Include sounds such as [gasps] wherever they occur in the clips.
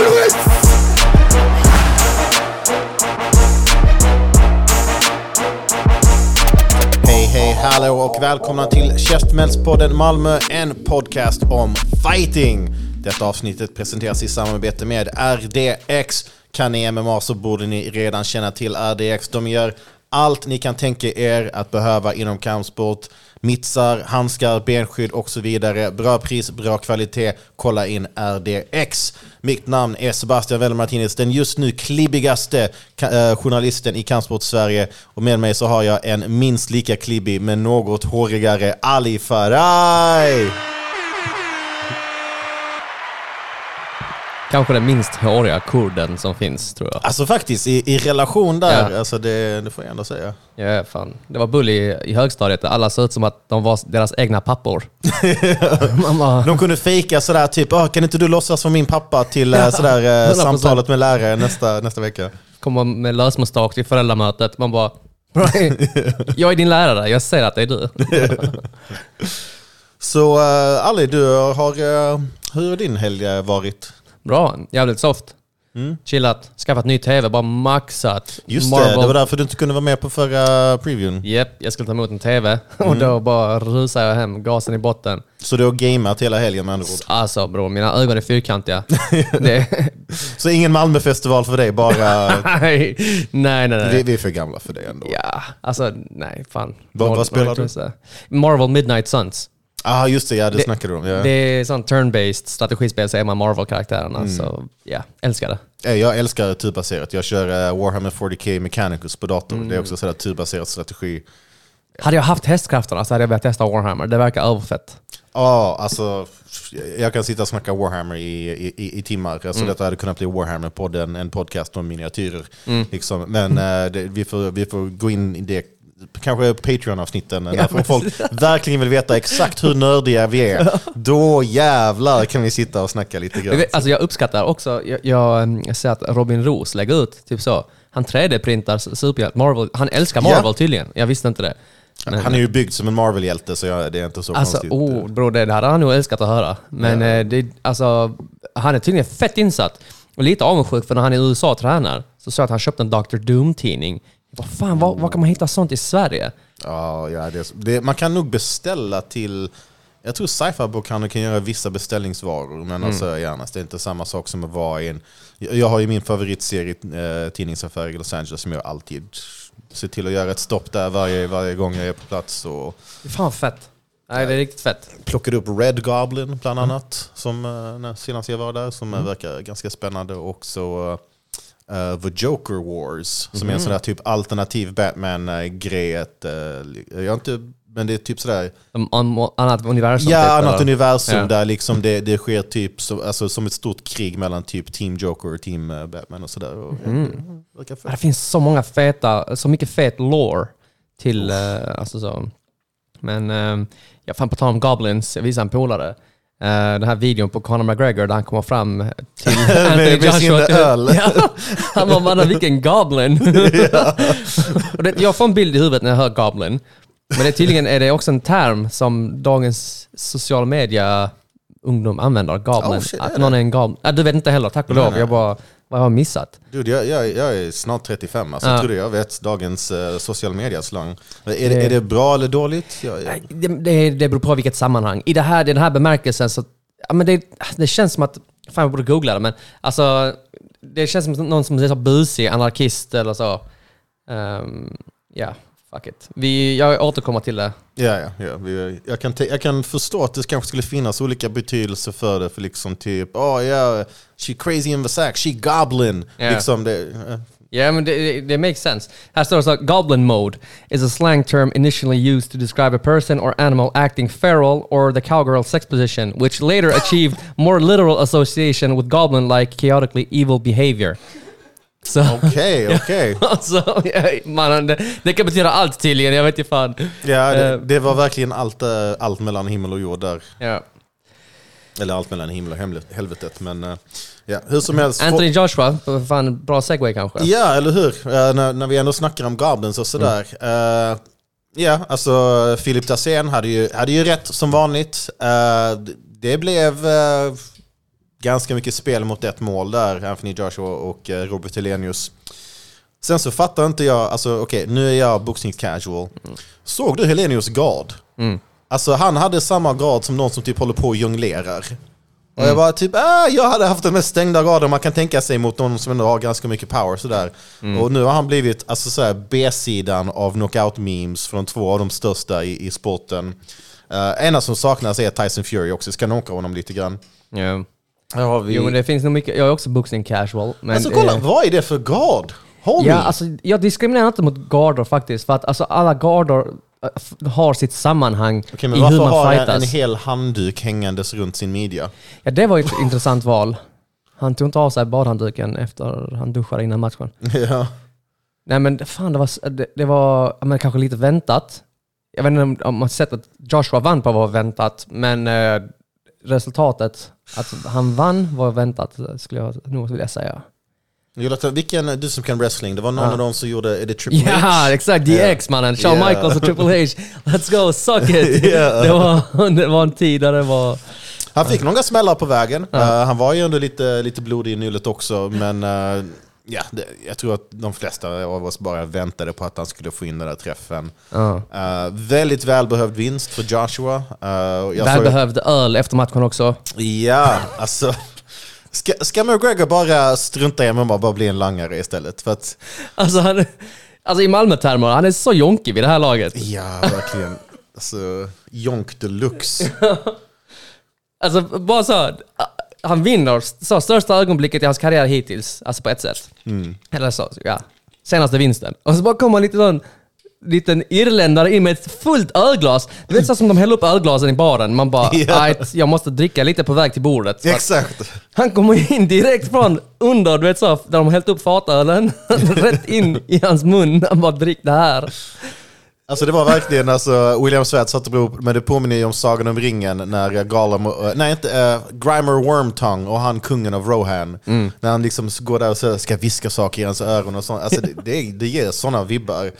Always. Hej, hej, hallå och välkomna till Käftsmällspodden Malmö, en podcast om fighting. Detta avsnittet presenteras i samarbete med RDX. Kan ni MMA så borde ni redan känna till RDX. De gör allt ni kan tänka er att behöva inom kampsport. Mittsar, handskar, benskydd och så vidare. Bra pris, bra kvalitet. Kolla in RDX. Mitt namn är Sebastian Welle Martinez, den just nu klibbigaste eh, journalisten i kampsport Sverige. Och med mig så har jag en minst lika klibbig men något hårigare Ali Faraj. Kanske den minst håriga kurden som finns, tror jag. Alltså faktiskt, i, i relation där, Ja. alltså det, det får jag ändå säga. Ja, fan. Det var bull i, i högstadiet. Alla såg ut som att de var deras egna pappor. [laughs] Bara, De kunde fejka sådär typ, "Ah, kan inte du låtsas vara min pappa till eh, sådär, eh, [laughs] 100%. samtalet med läraren nästa, nästa vecka? kommer med lösmustak till föräldramötet. Man bara, [laughs] jag är din lärare, jag ser att det är du. Så uh, Ali, du har, eh, hur har din helg varit? Bra, jävligt soft. Chillat, skaffat ny TV, bara maxat. Just det, det var därför du inte kunde vara med på förra previewn. Japp, jag skulle ta emot en TV [laughs] och då bara rusade jag hem, gasen i botten. Så du har gameat hela helgen med andra ord. Alltså bror, mina ögon är fyrkantiga. [laughs] det, Så ingen Malmöfestival för dig, bara... [laughs] nej, nej, nej. nej. vi, vi är för gamla för det ändå. Ja, alltså nej, fan. Vad- vad Noll- spelar du? Marvel Midnight Suns. Ah, just det, ja det, Det- snackade du om. Ja. Det är sånt turn-based strategispel så är man Marvel-karaktärerna. Mm. Så ja, älskar det. Jag älskar turbaserat. Jag kör eh, Warhammer 40K Mechanicus på dator. Mm. Det är också sådär turbaserat strategi. Hade jag haft hästkrafterna så hade jag velat testa Warhammer. Det verkar överfett. Ja, alltså jag kan sitta och snacka Warhammer i, i, i, timmar. Mm. Alltså detta hade kunnat bli Warhammer-podden, en podcast om miniatyrer. Liksom. Men eh, det, vi, får, vi får gå in i det, kanske Patreon-avsnitten, när men- folk [laughs] verkligen vill veta exakt hur nördiga vi är. Då jävlar kan vi sitta och snacka lite grann. alltså jag uppskattar också, jag, jag, mm, jag ser att Robin Roos lägger ut typ så. Han 3D-printar superhjälte, Marvel. Han älskar Marvel Ja. tydligen. Jag visste inte det. Men- Han är ju byggd som en Marvel-hjälte så jag, det är inte så Alltså, konstigt. oh, bro, det, hade han nog älskat att höra. Men eh, det, alltså, han är tydligen fett insatt. Och lite avundsjuk för när han är i USA och tränar så sa jag att han köpte en Dr. Doom-tidning. Vad fan, var, var kan man hitta sånt i Sverige? Ja, ja det, det, man kan nog beställa till... Jag tror sci-fi bokhandeln kan göra vissa beställningsvaror, men alltså, gärna, det är inte samma sak som att vara i en... Jag har ju min favoritserie, eh, tidningsaffär i Los Angeles, som jag alltid ser till att göra ett stopp där varje, varje gång jag är på plats. Och Det är fan fett. Nej, det är riktigt fett. plockade upp Red Goblin bland annat, som eh, senast jag var där, som eh, verkar ganska spännande. Och också eh, The Joker Wars, som är en sån där typ alternativ Batman-grej. att, eh, jag inte, men det är typ sådär... Um, annat universum. Ja, typ, annat eller? universum Ja. där liksom det, det sker typ så, alltså, som ett stort krig mellan typ Team Joker och Team eh, Batman och sådär. Och, ja, det Det finns så många feta, så mycket fet lore till, eh, alltså så. Men uh, jag fan på tal om Goblins, jag visade en polare. Uh, den här videon på Conor McGregor där han kommer fram till [laughs] Med- med sin öl. Ja, han bara mannen vilken Goblin. [laughs] Och det, jag får en bild i huvudet när jag hör Goblin. Men det, tydligen är det också en term som dagens social media ungdom använder, Goblin. Oh, shit, att någon är en Goblin. Ah, du vet inte heller, tack och lov. Jag bara, vad har jag missat? Dude, jag, jag, jag är snart 35, alltså, Ja. jag tror jag vet dagens uh, social media-slang. Är, det, Det- är det bra eller dåligt? Jag, Nej, Det, det, det beror på vilket sammanhang. I det här, den här bemärkelsen så... Ja, men det, det känns som att... Fan, jag borde googla det, men alltså... Det känns som någon som är så busig, anarkist eller så. Ehm, Ja, fuck it. Vi, jag återkommer till det. Ja, ja, ja. Vi, jag, kan jag kan förstå att det kanske skulle finnas olika betydelser för det. För liksom typ, oh yeah, she crazy in the sack, she goblin. Ja. Liksom det, eh, Ja, men det, det, det makes sense. Här står det så Goblin mode is a slang term initially used to describe a person or animal acting feral or the cowgirl sex position, which later achieved more literal association with goblin-like chaotically evil behavior. Okej, [laughs] okej. alltså, ja, man, det, det kan betyda allt tydligen, jag vet inte fan. Ja, det, Eh. det var verkligen allt, eh, allt mellan himmel och jord där. Ja. Eller allt mellan himmel och helvetet. Men eh, ja, hur som helst. Anthony Joshua, fan bra segway kanske? Ja, eller hur? Eh, när, när vi ändå snackar om Goblins och sådär. Mm. Eh, ja, alltså Filip Dahlén hade ju, hade ju rätt som vanligt. D- det blev eh, ganska mycket spel mot ett mål där, Anthony Joshua och eh, Robert Helenius. Sen så fattar inte jag, alltså okej, nu är jag boxning casual. Såg du Helenius gard? Alltså han hade samma grad som någon som typ håller på och jonglerar. Och jag bara typ, ah, jag hade haft den mest stängda graden man kan tänka sig mot någon som ändå har ganska mycket power sådär. Och nu har han blivit alltså, såhär, B-sidan av knockout-memes från två av de största i, i sporten. Uh, ena som saknas är Tyson Fury också, ska nocka honom lite grann. Ja. Har vi... Jo men det finns nog mycket, jag är också boxning casual. Men, alltså kolla, eh, vad är det för gard? Homie! Ja, alltså jag diskriminerar inte mot gardor faktiskt, för att alltså, alla gardor äh, har sitt sammanhang men i hur varför man har en, fightas. en hel handduk hängandes runt sin midja? Ja, det var ett [laughs] intressant val. Han tog inte av sig badhandduken efter han duschade innan matchen. [laughs] ja. Nej men fan, det var, det, det var men kanske lite väntat. Jag vet inte om, om man sett att Joshua vann på var väntat, men eh, resultatet, att han vann var väntat, skulle jag nog vilja säga. Jonathan, vilken, du som kan wrestling, det var någon Ja. av dem som gjorde, är det Triple H? Ja, exakt. DX mannen. Shawn Ja. Michaels och Triple H. Let's go, suck it! [laughs] Ja. det, var, det var en tid där det var... Han fick några smällar på vägen. Eh, han var ju ändå lite, lite blodig i nyllet också, men eh, ja, det, jag tror att de flesta av oss bara väntade på att han skulle få in den där träffen. Ja. Eh, väldigt välbehövd vinst för Joshua. Uh, jag såg- Välbehövd öl efter matchen också. Ja, alltså. Ska, ska McGregor bara strunta i MMA och bara bli en langare istället? För att, Alltså, han, alltså i Malmö-termer, han är så jonkig vid det här laget. ja, verkligen. Alltså, jonk deluxe. [laughs] Alltså bara så, han vinner så största ögonblicket i hans karriär hittills, alltså på ett sätt. Eller så, ja. Senaste vinsten. Och så bara kommer en liten liten irländare in med ett fullt ölglas. Du vet så som de häller upp ölglasen i baren. Man bara. [laughs] "Aj, jag måste dricka lite på väg till bordet. Exakt. Han kommer in direkt från under, du vet så, där de har hällt upp fatölen. [laughs] Rätt in i hans mun. Han bara, drick det här. Alltså det var verkligen, alltså, William Svett satt och drog, men det påminner ju om Sagan om ringen när uh, Gollum, uh, nej inte, uh, Grimer Wormtongue och han kungen av Rohan. När han liksom går där och så ska viska saker i hans öron och sånt. Alltså det, det, det ger sådana vibbar.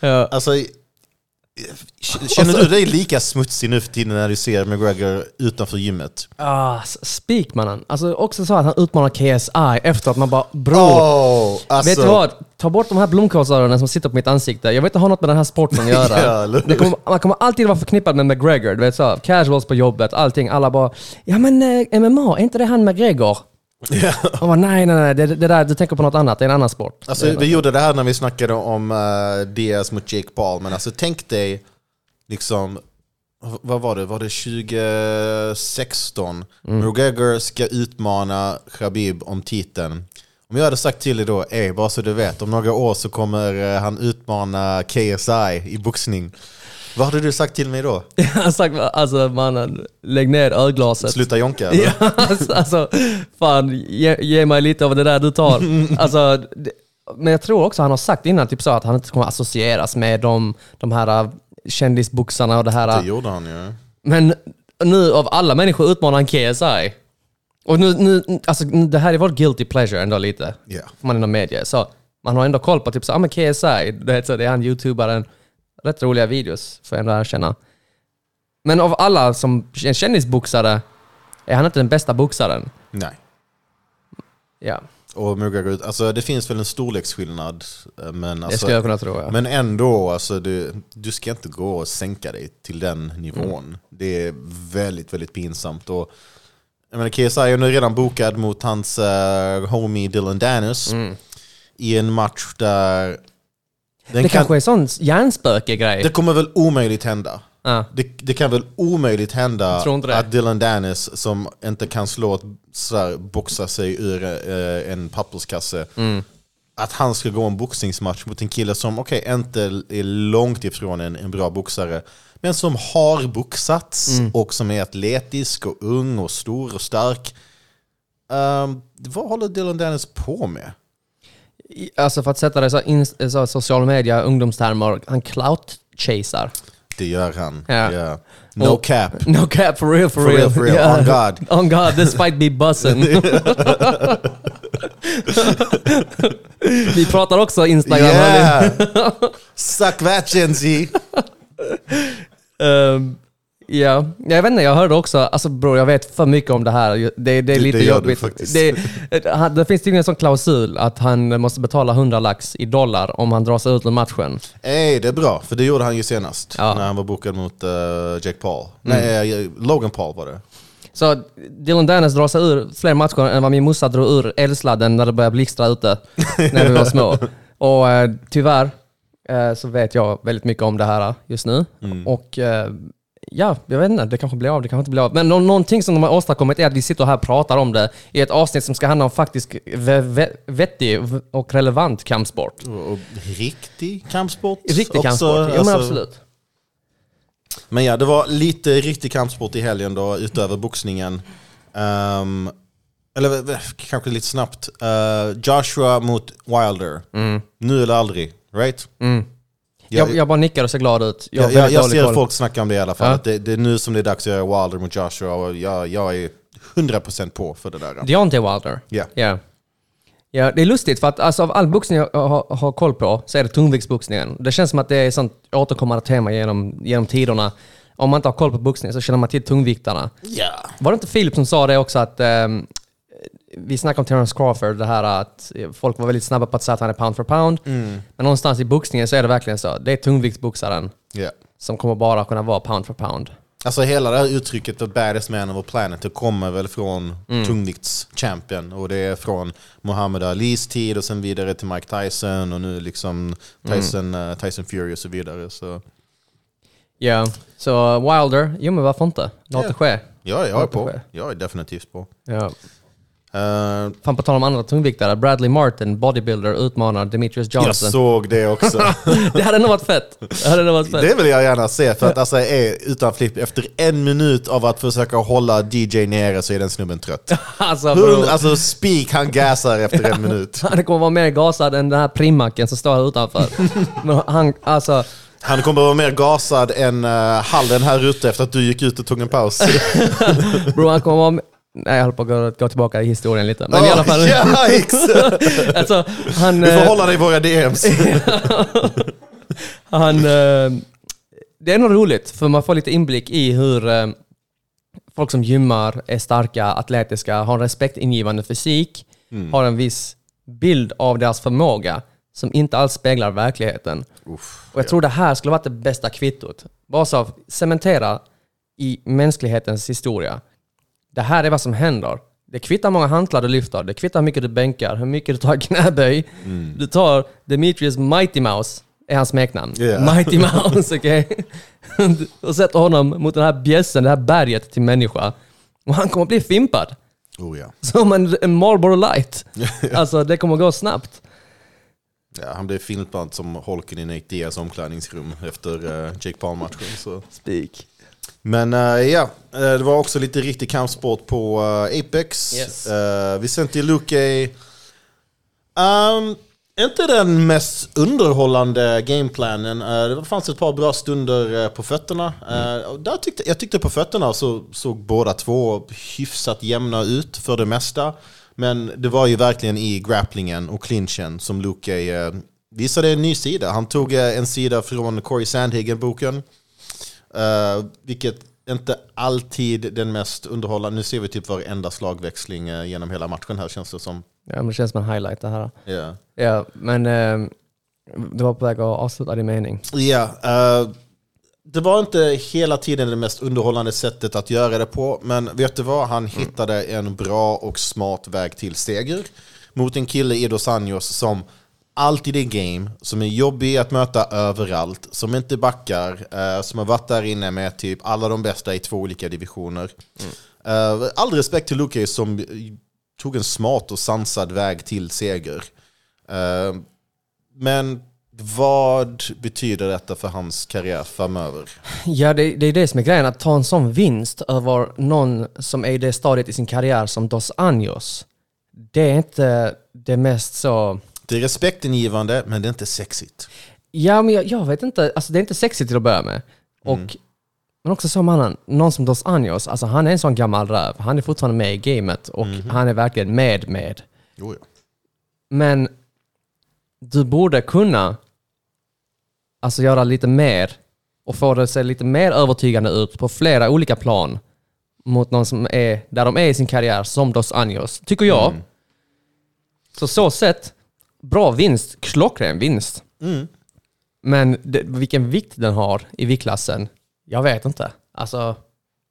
Ja. Alltså, känner du dig lika smutsig nu för tiden när du ser McGregor utanför gymmet? Ah, s- speak mannen. Alltså också så att han utmanar KSI efter att man bara bror. Åh, alltså, Vet du vad? Ta bort de här blomkålsöronen som sitter på mitt ansikte. Jag vill inte ha något med den här sporten att [laughs] göra. Ja, kommer, man kommer alltid vara förknippad med McGregor. Du vet så, casuals på jobbet, allting. Alla bara Ja men eh, MMA, är inte det han McGregor? Man bara, nej nej nej, det, det där, du tänker på något annat. Det är en annan sport. Alltså, vi gjorde det här när vi snackade om uh, Diaz mot Jake Paul, men alltså tänk dig liksom, vad var det, var det 2016? McGregor ska utmana Khabib om titeln. Om jag hade sagt till dig då, ey, bara så du vet, om några år så kommer eh, han utmana KSI i boxning. Vad hade du sagt till mig då? [laughs] Jag har sagt alltså mannen, lägg ner ölglaset. Sluta jonka? eller? [laughs] Ja, alltså, alltså, fan, ge, ge mig lite av det där du tar. [laughs] Alltså, det, men jag tror också han har sagt innan typ så att han inte kommer associeras med de, de här kändisboxarna och det här. Det gjorde han ju. Men nu av alla människor utmanar han KSI. Och nu, nu, alltså, det här är vår guilty pleasure ändå lite. Ja. Får man inom media. Så man har ändå koll på typ så, ah, men KSI, det är, så, det är han youtubaren. Rätt roliga videos, får jag ändå erkänna. Men av alla som är kändisboxare är han inte den bästa boxaren. Nej. Ja, Och McGregor, alltså det finns väl en storleksskillnad. eh, Men det alltså, skulle jag kunna tro. Ja. Men ändå, alltså, du, du ska inte gå och sänka dig till den nivån. Mm. Det är väldigt, väldigt pinsamt. Och, jag menar, KSI är nu redan bokad mot hans uh, homie Dylan Dennis Mm. i en match där... Det kan, kanske är sån hjärnspöke-grej. det kommer väl omöjligt hända. Ja. Det, det kan väl omöjligt hända att Dylan Dennis, som inte kan slå ett, så här, boxa sig ur eh, en papperskasse, Mm. att han ska gå en boxningsmatch mot en kille som, okej, inte är långt ifrån en, en bra boxare, men som har boxats och som är atletisk och ung och stor och stark. Ehm, vad håller Dylan Dennis på med? Alltså för att sätta det i så, inst- så social media, ungdomstermer, han clout-chasar. Det gör han. Ja. Ja. No Och- cap. [laughs] No cap, for real, for, For real, for real. Yeah. On God. [laughs] On God, this fight be bussin'. Vi pratar också Instagram. Yeah! [laughs] Suck that Gen Z! Ehm, Ja, jag vet inte, jag hörde också, alltså bror jag vet för mycket om det här. Det, det är Det- lite det jobbigt. Det, han- det finns tydligen en sån klausul att han måste betala 100 lax i dollar om han drar sig ut ur matchen. Ey, det är bra, för det gjorde han ju senast. Ja. Mm. När han var bokad mot uh, Jake Paul. Nej, eh, Logan Paul var det. Så Dylan Dennis drar sig ur fler matcher än vad min morsa drog ur elsladden när det började blixtra ute [laughs] när vi var små. Och eh, tyvärr eh, så vet jag väldigt mycket om det här just nu. Mm. Och eh, ja, jag vet inte, det kanske blir av, det kanske inte blir av. Men nå- någonting som de har åstadkommit är att vi sitter här och pratar om det i ett avsnitt som ska handla om faktiskt ve- ve- vettig och relevant kampsport. Och, och riktig kampsport. Riktig också, kampsport, ja men alltså. absolut. Men ja, det var lite riktig kampsport i helgen då, utöver boxningen. Ehm, eller kanske lite snabbt. Eh, Joshua mot Wilder. Nu eller aldrig, right? Mm. Jag, Jag, jag bara nickar och ser glad ut. Jag, jag, jag, ser koll. folk snacka om det i alla fall. Ja. Att det, det är nu som det är dags att göra Wilder mot Joshua och jag, jag är 100% på för det där. Deontay Wilder. Ja. Ja. Ja, det är lustigt för att alltså, av all boxning jag har, har koll på så är det tungviktsboxningen. Det känns som att det är sånt återkommande tema genom, genom tiderna. Om man inte har koll på boxning så känner man till tungviktarna. Ja. Var det inte Filip som sa det också att ehm, vi snackade om Terence Crawford, det här att folk var väldigt snabba på att säga att han är pound for pound. Men någonstans i boxningen så är det verkligen så. Det är tungviktsboxaren Ja. som kommer bara kunna vara pound for pound. Alltså hela det här uttrycket the baddest man of our planet, det kommer väl från Mm. tungviktschampion. Och det är från Muhammad Alis tid och sen vidare till Mike Tyson och nu liksom Tyson, Mm. Tyson Fury och så vidare. Så Ja, så Wilder, jo men varför inte? Låt Ja. det ske. ja, jag är på. Jag är definitivt på. Ja. Eh, Fan på tal om andra tungviktare, Bradley Martin, bodybuilder, utmanar Demetrius jag Johnson. såg det också. [laughs] Det hade nog varit fett. Det hade nog varit fett. det vill jag gärna se, för att alltså, är utan flipp, efter en minut av att försöka hålla DJ nere så är den snubben trött. [laughs] Alltså, bro, alltså speak, han gasar efter en minut. [laughs] han kommer vara mer gasad än den här primacken som står här utanför. Men han, alltså, Han kommer vara mer gasad än uh, hallen här ute efter att du gick ut och tog en paus. bro, han kommer vara... Nej, jag håller på att gå, gå tillbaka i historien lite. Men i alla fall, Yikes! [laughs] alltså, han... Du får eh, hålla dig i våra DMs. [laughs] Han, eh, det är nog roligt, för man får lite inblick i hur eh, folk som gymmar, är starka, atletiska, har en respektingivande fysik, har en viss bild av deras förmåga som inte alls speglar verkligheten. och jag tror det här skulle varit det bästa kvittot. Bara så cementera i mänsklighetens historia. Det här är vad som händer. Det kvittar många hantlar du lyfter, det kvittar hur mycket du bänkar, hur mycket du tar [laughs] knäböj. Du tar Demetrius Mighty Mouse, är hans smeknamn. Yeah. [laughs] Mighty Mouse, okej? [laughs] och sätter honom mot den här bjässen, det här berget till människa. Och han kommer bli fimpad. Oh, ja. Som en, en Marlboro light. Alltså det kommer gå snabbt. Ja, han blev filmad som Holken i Nate Diaz omklädningsrum efter uh, Jake Paul-matchen. Så. Men eh, ja, eh, det var också lite riktig kampsport på eh, Apex. Yes. Uh, Vicente Luque. Um, inte den mest underhållande gameplanen. Uh, det fanns ett par bra stunder på fötterna. Uh, och där tyckte, jag tyckte på fötterna så såg båda två hyfsat jämna ut för det mesta. Men det var ju verkligen i grapplingen och clinchen som uh, visade en ny sida. Han tog en sida från Corey Sandhagen-boken. Uh, vilket inte alltid den mest underhållande. Nu ser vi typ varenda slagväxling eh, genom hela matchen här känns det som. Ja, men det känns som en highlight det här. Ja, Ja, men eh, du var på väg att avsluta din mening. Ja, eh, det var inte hela tiden det mest underhållande sättet att göra det på. Men vet du vad? Han hittade en bra och smart väg till seger. Mot en kille i Dos Anjos som alltid är game, som är jobbig att möta överallt, som inte backar, eh, som har varit där inne med typ alla de bästa i två olika divisioner. Eh, all respekt till Luke som tog en smart och sansad väg till seger. Eh, men vad betyder detta för hans karriär framöver? Ja, det, det är det som är grejen. Att ta en sån vinst över någon som är i det stadiet i sin karriär som Dos Anjos. Det är inte det mest så... Det är respektingivande, men det är inte sexigt. Ja, men jag, jag vet inte. Alltså det är inte sexigt till att börja med. Och, Men också som annan, någon som Dos Anjos, alltså han är en sån gammal röv. Han är fortfarande med i gamet och han är verkligen med med. Jo, ja. Men du borde kunna alltså göra lite mer och få det att se lite mer övertygande ut på flera olika plan mot någon som är där de är i sin karriär, som Dos Anjos, tycker jag. Så så sett, bra vinst, klockren vinst. Men det, vilken vikt den har i viktklassen, jag vet inte. Alltså,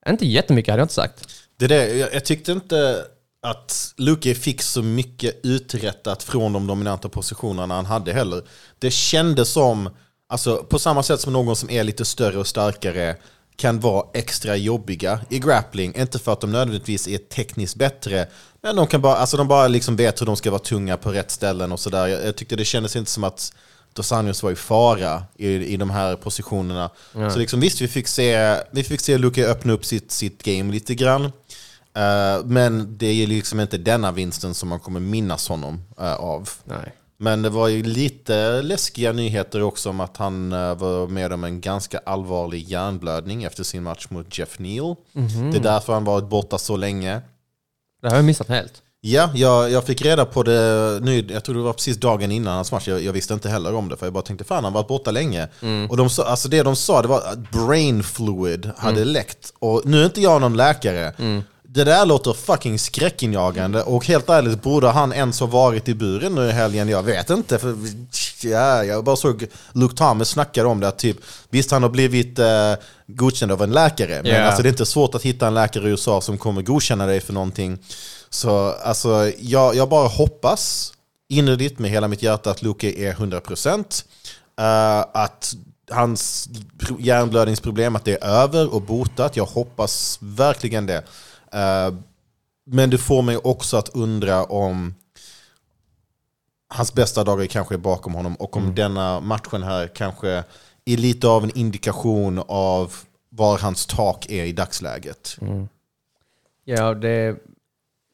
inte jättemycket hade jag inte sagt. Det är det, jag, jag tyckte inte att Luke fick så mycket uträttat från de dominanta positionerna han hade heller. Det kändes som, alltså på samma sätt som någon som är lite större och starkare kan vara extra jobbiga i grappling. Inte för att de nödvändigtvis är tekniskt bättre, men de, kan bara, alltså de bara liksom vet hur de ska vara tunga på rätt ställen och sådär. Jag, jag tyckte det kändes inte som att Dos Anjos var i fara i, i de här positionerna. Så liksom, visst, vi fick se, vi fick se Luke öppna upp sitt, sitt game lite grann. Eh, men det är liksom inte denna vinsten som man kommer minnas honom eh, av. Nej. Men det var ju lite läskiga nyheter också om att han eh, var med om en ganska allvarlig hjärnblödning efter sin match mot Jeff Neal. Det är därför han varit borta så länge. Det har jag missat helt. Ja, jag, jag fick reda på det nu, jag tror det var precis dagen innan hans match. Jag, jag visste inte heller om det, för jag bara tänkte fan han varit borta länge. Och de alltså det de sa det var att brain fluid hade läckt. Och nu är inte jag någon läkare. Det där låter fucking skräckinjagande och helt ärligt, borde han ens ha varit i buren nu i helgen? Jag vet inte. För, ja, jag bara såg Luke Thomas snacka om det, att typ, visst han har blivit eh, godkänd av en läkare, men alltså, det är inte svårt att hitta en läkare i USA som kommer godkänna dig för någonting. Så alltså, jag, jag bara hoppas innerligt med hela mitt hjärta att Luke är 100%. Uh, att hans pro- hjärnblödningsproblem att det är över och botat. Jag hoppas verkligen det. Eh, men det får mig också att undra om hans bästa dagar kanske är bakom honom och om denna matchen här kanske är lite av en indikation av var hans tak är i dagsläget. Ja, det...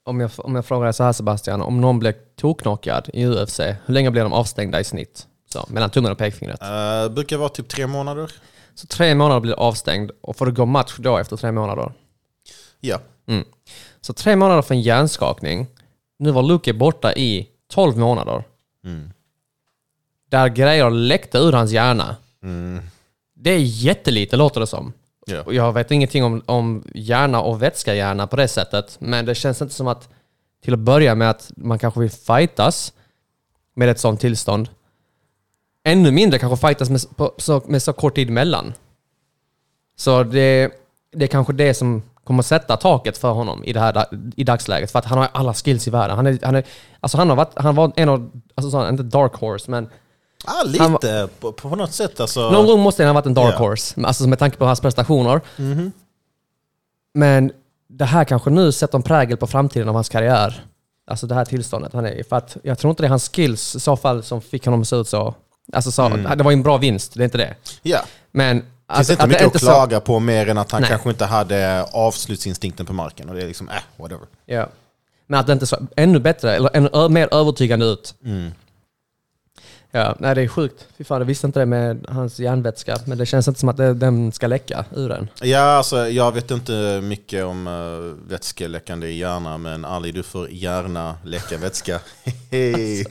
Om jag, om jag frågar dig så här Sebastian, om någon blir toknockad i UFC, hur länge blir de avstängda i snitt? Så, mellan tummen och pekfingret. Uh, brukar vara typ tre månader. Så tre månader blir avstängd och får det gå match då efter tre månader. Ja. Så tre månader för en hjärnskakning. Nu var Luke borta i 12 månader. Där grejer läckte ur hans hjärna. Det är jättelite låter det som. Och jag vet ingenting om, om hjärna och vätska-hjärna på det sättet. Men det känns inte som att, till att börja med, att man kanske vill fightas med ett sånt tillstånd. Ännu mindre kanske fightas med, på, så, med så kort tid emellan. Så det, det är kanske det som kommer sätta taket för honom i, det här, i dagsläget. För att han har alla skills i världen. Han, är, han, är, alltså han har varit han var en av, alltså så, inte dark horse, men Ah, lite Han på, på något sätt. Alltså. någon gång måste han ha varit en dark Ja. horse. Alltså med tanke på hans prestationer. Men det här kanske nu sätter en prägel på framtiden av hans karriär. Alltså det här tillståndet han är i. För att jag tror inte det är hans skills i så fall som fick honom att se ut så. Alltså så, det var ju en bra vinst, det är inte det. Ja. Men Det finns alltså, inte att mycket det att inte så- klaga på mer än att han Nej. kanske inte hade avslutsinstinkten på marken. Och det är liksom, äh, whatever. Ja. Men att det inte så ännu bättre, eller ännu mer övertygande ut. Ja, nej det är sjukt. Fy fan, jag visste inte det med hans hjärnvätska. Men det känns inte som att det, den ska läcka ur den. Ja, alltså, jag vet inte mycket om uh, vätskeläckande i hjärnan, men Ali, du får gärna läcka vätska. [laughs] Hej.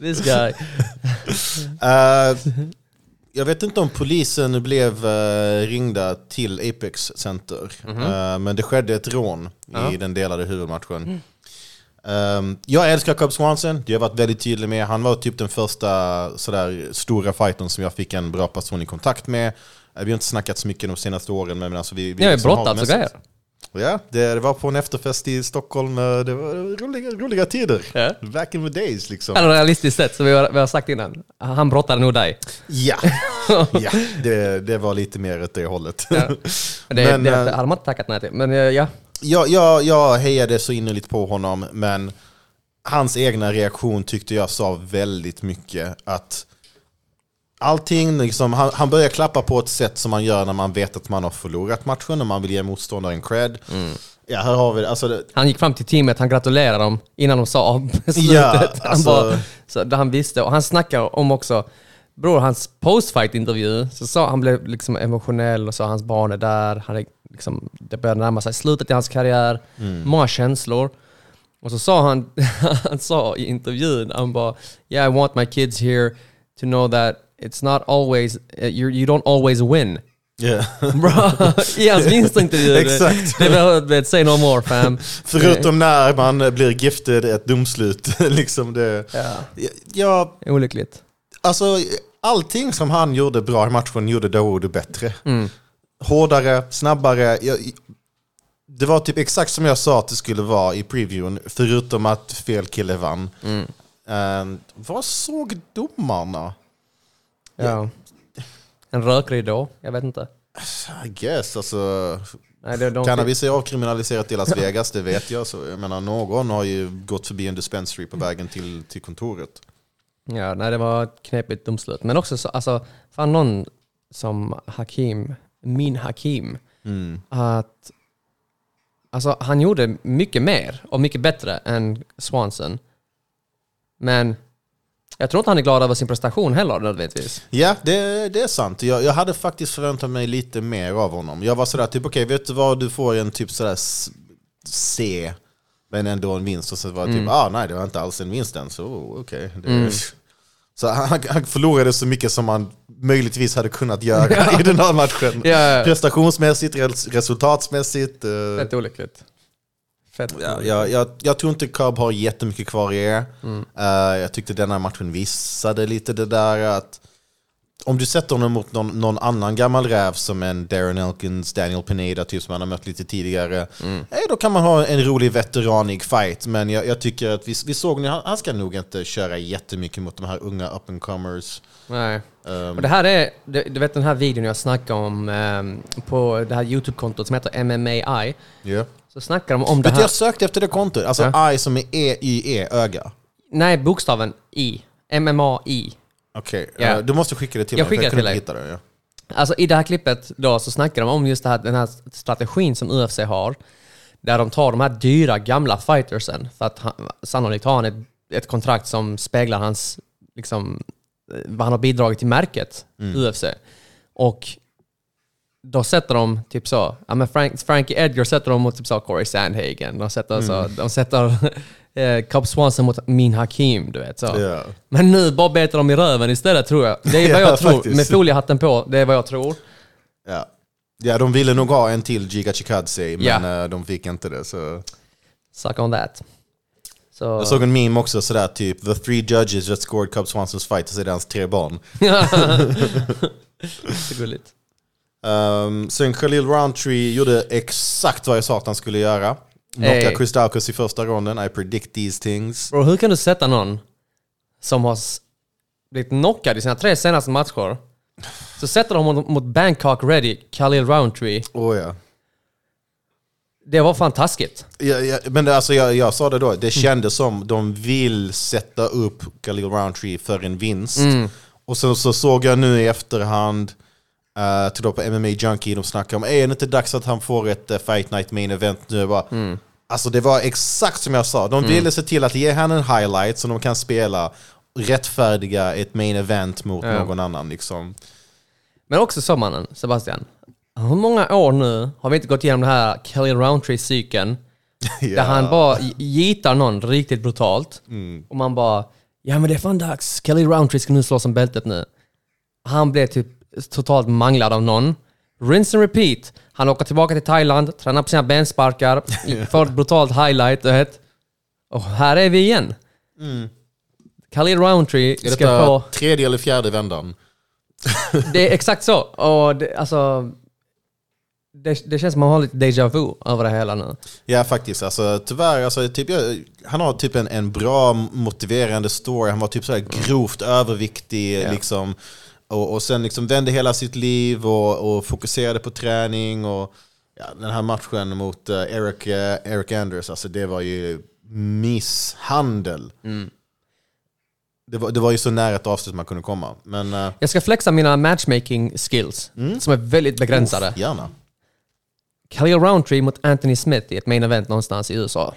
This guy. [laughs] Eh, jag vet inte om polisen blev eh, ringda till Apex Center, Eh, men det skedde ett rån i den delade huvudmatchen. Um, jag älskar Cub Swanson, det har jag varit väldigt tydlig med. Han var typ den första sådär, stora fighten som jag fick en bra person i kontakt med. Eh, Vi har inte snackat så mycket de senaste åren, men alltså vi... vi Ja, liksom har brottats och grejer. Ja, det, var på en efterfest i Stockholm. eh, Det var roliga, roliga tider. Ja. Back in the days liksom. Eller realistiskt sett, som vi har, vi har sagt innan. Han brottade nog dig. Ja, [laughs] ja det, det var lite mer åt det hållet. Ja. [laughs] Det, Men, det eh, hade man inte tackat nej till. Men eh, ja, jag, jag, jag hejade så innerligt på honom, men hans egna reaktion tyckte jag sa väldigt mycket. Att allting, liksom, han, han börjar klappa på ett sätt som man gör när man vet att man har förlorat matchen och man vill ge motståndaren cred. Ja, här har vi det. Alltså, det. Han gick fram till teamet, han gratulerade dem innan de sa [laughs] beslutet. Ja, han, alltså- bara, så, det han visste. Och han snackar om också, bror, hans postfight-intervju, så sa han blev liksom emotionell och sa hans barn är där, han är, liksom, det börjar närma sig slutet i hans karriär, många känslor. Och så sa han, [laughs] han sa i intervjun, han bara “Yeah, I want my kids here to know that it's not always, uh, you you don't always win”. Ja. Bra, i hans vinstintervju. Exakt. Det var say no more fam. [laughs] Förutom när man blir gifted ett domslut. [laughs] liksom det, Ja. ja, Olyckligt. alltså, allting som han gjorde bra i matchen gjorde Dawood bättre. Hårdare, snabbare. Jag, det var typ exakt som jag sa att det skulle vara i previewen, förutom att fel kille vann. Eh, vad såg domarna? Ja. En rökridå? Jag vet inte. I guess, alltså... Nej, det, de Cannabis är avkriminaliserat i Las Vegas, det vet jag. Så jag menar, någon har ju gått förbi en dispensary på vägen till, till kontoret. Ja, nej, det var ett knepigt domslut. Men också, så, alltså, fan någon som Hakim, min Hakim, att alltså, han gjorde mycket mer och mycket bättre än Swanson. Men jag tror inte han är glad över sin prestation heller nödvändigtvis. Ja, det, det är sant. Jag, jag hade faktiskt förväntat mig lite mer av honom. Jag var sådär, typ okej, vet du vad, du får en typ sådär C, men ändå en vinst. Och så var det typ, ah nej, det var inte alls en vinst än, så oh, okej. Det- [laughs] Så han, han förlorade så mycket som man möjligtvis hade kunnat göra [laughs] i den här matchen. Ja, ja. Prestationsmässigt, res- resultatsmässigt. eh, Fett olyckligt. Fett Ja, jag, jag, jag tror inte Cobb har jättemycket kvar i er. Eh, jag tyckte den här matchen visade lite det där att om du sätter honom mot någon, någon annan gammal räv som en Darren Elkins, Daniel Pineda, typ som man har mött lite tidigare, eh, då kan man ha en rolig veteranig fight. Men jag, jag tycker att vi, vi såg nu, han, han ska nog inte köra jättemycket mot de här unga up and comers. Nej. Ehm. Och det här är, du, du vet den här videon jag snackade om ehm, på det här YouTube-kontot som heter MMAI. Ja. Så snackar de om det här. jag sökte efter det kontot, alltså Ja. I som är E-Y-E, öga. Nej, bokstaven I. MMAI. Okej, Ja. eh, du måste skicka det till Jag mig, för skickar jag kunde till det. Ja. Alltså i det här klippet då så snackar de om just det här, den här strategin som UFC har. Där de tar de här dyra gamla fightersen. För att han, sannolikt har han ett, ett kontrakt som speglar hans, liksom, eh, vad han har bidragit till märket UFC. Och då sätter de typ så, ja men Frank, Frankie Edgar sätter de mot typ så Corey Sandhagen. De sätter, så, de sätter [laughs] eh, Cobb Swanson mot Min Hakim, du vet så. Ja. Men nu bara betar de i röven istället tror jag. Det är [laughs] vad Ja, jag tror. faktiskt. Med foliehatten på, det är vad jag tror. Ja. ja, de ville nog ha en till Giga Chikadze, men Ja. eh, de fick inte det. Så. Suck on that. Så, Jag såg en meme också sådär typ The three judges that scored Cub Swansons fight, och så är det hans tre barn. [laughs] så gulligt. Um, sen Khalil Roundtree gjorde exakt vad jag sa att han skulle göra. Knocka Hey. Chris Daukus i första ronden, I predict these things. Bro, hur kan du sätta någon som har blivit knockad i sina tre senaste matcher, så sätter de mot, mot Bangkok Ready, Khalil Roundtree. Oh, ja. Det var fan taskigt. Ja, ja, men alltså, jag, jag sa det då, det kändes som de vill sätta upp Khalil Roundtree för en vinst. Och så, så såg jag nu i efterhand, uh, till då på MMA Junkie, de snackar om är det inte dags att han får ett eh, Fight Night Main Event nu? Jag Bara, Alltså det var exakt som jag sa, de ville se till att ge han en highlight som de kan spela, rättfärdiga ett main event mot Ja. någon annan. Liksom. Men också så mannen, Sebastian. Hur många år nu har vi inte gått igenom den här Khalil Roundtree-cykeln? [laughs] Där han bara gitar någon riktigt brutalt. Och man bara, ja men det är fan dags. Khalil Roundtree ska nu slåss om bältet nu. Han blev typ totalt manglad av någon. Rinse and repeat. Han åker tillbaka till Thailand, tränar på sina bensparkar, [laughs] får ett brutalt highlight, du vet. Och här är vi igen. Khalil Roundtree Är ska detta få... tredje eller fjärde vändan? [laughs] Det är exakt så. Och det, alltså, det, det känns som att man har lite déjà vu över det hela nu. Ja faktiskt, alltså, tyvärr, alltså, typ, jag, han har typ en, en bra motiverande story, han var typ sådär grovt överviktig Ja. liksom, och, och sen liksom vände hela sitt liv och, och fokuserade på träning och ja, den här matchen mot eh, Eric, eh, Eric Anders, alltså det var ju misshandel. Det, var, det var ju så nära ett avslut man kunde komma. Men eh, Jag ska flexa mina matchmaking skills, som är väldigt begränsade. gärna. Khalil Roundtree mot Anthony Smith i ett main event någonstans i USA.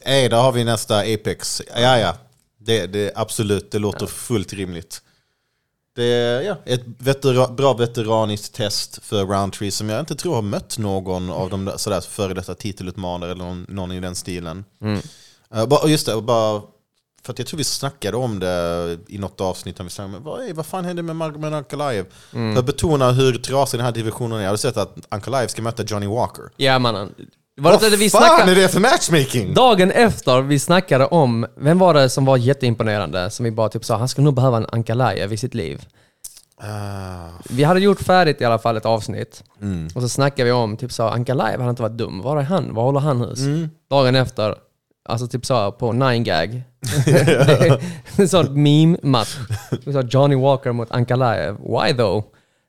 Ey, där har vi nästa Apex. Ja, ja. Det, det, absolut, det låter fullt rimligt. Det är ja, ett vetera, bra veteraniskt test för Roundtree som jag inte tror har mött någon av de där, sådär före detta titelutmanare eller någon, någon i den stilen. Eh, bara, och just det, bara, för att jag tror vi snackade om det i något avsnitt. När vi snackade, men vad, ey, vad fan hände med Magomed Ankalaev? För att betona hur trasig den här divisionen är. Jag hade sett att Ankalaev ska möta Johnny Walker. Ja mannen. Var det Vad vi fan är det för matchmaking? Dagen efter vi snackade om, vem var det som var jätteimponerande? Som vi bara typ sa, han skulle nog behöva en Ankalaev i sitt liv. Ah, Vi hade gjort färdigt i alla fall ett avsnitt. Mm. Och så snackade vi om, typ sa Ankalaev hade inte varit dum. Var är han? Var håller han hus? Mm. Dagen efter, alltså typ sa på 9gag. [laughs] [laughs] en sån meme-match. Vi sa Johnny Walker mot Ankalaev. Why though?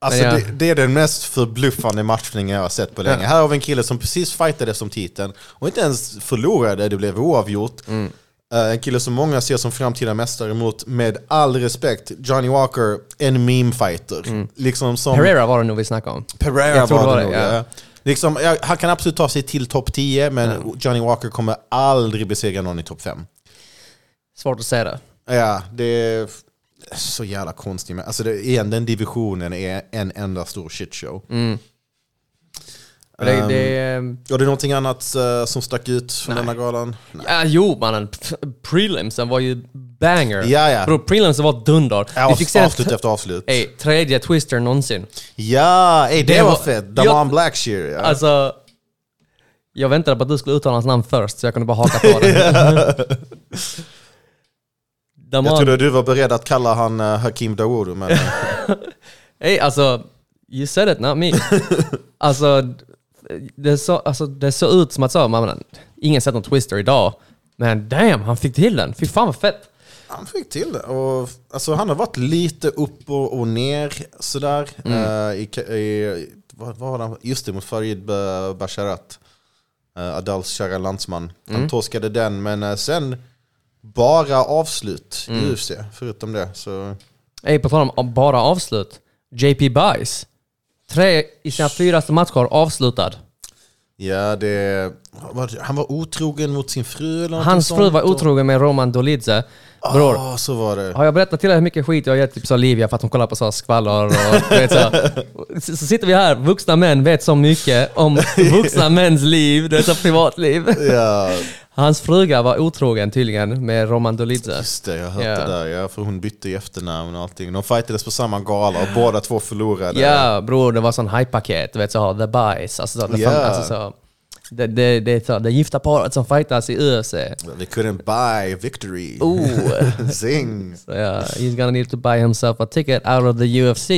Alltså Men ja. det, det är den mest förbluffande matchningen jag har sett på länge. Här har vi en kille som precis fightade som titeln och inte ens förlorade, det blev oavgjort. Mm. Eh, en kille som många ser som framtida mästare mot, med all respekt, Johnny Walker, en meme-fighter. Liksom som Mm. Pereira var det nog vi snackade om. Pereira Jag tror var det var nog. ja. ja. Liksom, ja, han kan absolut ta sig till topp 10, men Johnny Walker kommer aldrig besegra någon i topp 5. Svårt att säga det. Ja, det är så jävla konstigt. Men alltså det, igen, den divisionen är en enda stor shitshow. Det, Ehm, det, ehm, Var det någonting annat eh, som stack ut från denna galan? Nej. ja, jo mannen, prelimsen var ju banger. Ja, ja. Bro, prelimsen var dunder. Ja, vi fick se avslut efter avslut. Ey, tredje twister någonsin. Ja, ey, det, Det var, var- fett. Damon Blackshear. Ja. Alltså, jag väntade på att du skulle uttala hans namn först så jag kunde bara haka på [laughs] det. [laughs] [laughs] Damon, jag trodde du var beredd att kalla han uh, Hakim Dawood, men... eh, [laughs] Ey, alltså, you said it, not me. [laughs] alltså, det så, alltså, det såg ut som att så, man, ingen sett någon twister idag. Men damn, han fick till den. Fy fan vad fett. han fick till det. Och, alltså, han har varit lite upp och, och ner sådär. Mm. eh, i, i, vad, vad det? Just det, mot Farid Ba- Basharat. Uh, Adals kära landsman. Han Mm. torskade den, men eh, sen bara avslut Mm. i UFC. Förutom det. Så, Ey, på tal om bara avslut. JP Bice. Tre i sina fyraste matcher avslutad. ja, det, han var otrogen mot sin fru eller Hans fru var otrogen med Roman Dolidze. Bror, Ja, så var det. har jag berättat till er hur mycket skit jag har gett typ så Livia för att hon kollar på så här skvaller och vet, så, så, så sitter vi här, vuxna män vet så mycket om vuxna mäns liv, det är så privatliv. Ja, [laughs] Hans fruga var otrogen tydligen med Roman Dolidze. just det. Jag hört Ja. det där. Ja, för hon bytte efternamn och allting. De fightades på samma gala och båda två förlorade. Ja bror, det var sån hype-paket, du vet så, the bice, alltså så, the Ja. fam- alltså, så det, det, det, det gifta paret som fightas i UFC. They couldn't buy victory. Oh. [laughs] Zing! Så, ja, he's gonna need to buy himself a ticket out of the UFC.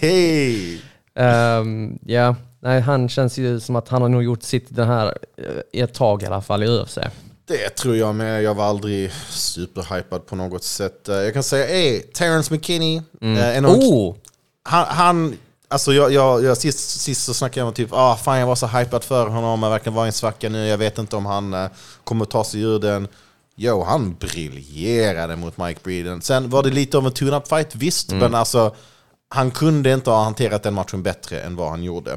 Hej! Ehm, Ja, nej han känns ju som att han har nog gjort sitt den här eh, i ett tag i alla fall i UFC. Det tror jag med. Jag var aldrig superhypad på något sätt. Eh, Jag kan säga, hey, Terrence McKinney. eh, en Oh! han, han, alltså jag, jag, jag, sist, sist så snackade jag om typ, ah, fan jag var så hypad för honom, jag verkar vara en svacka nu, jag vet inte om han eh, kommer ta sig ur den. Jo, han briljerade mot Mike Breeden. Sen var det lite av en tune-up fight, visst, men alltså han kunde inte ha hanterat den matchen bättre än vad han gjorde.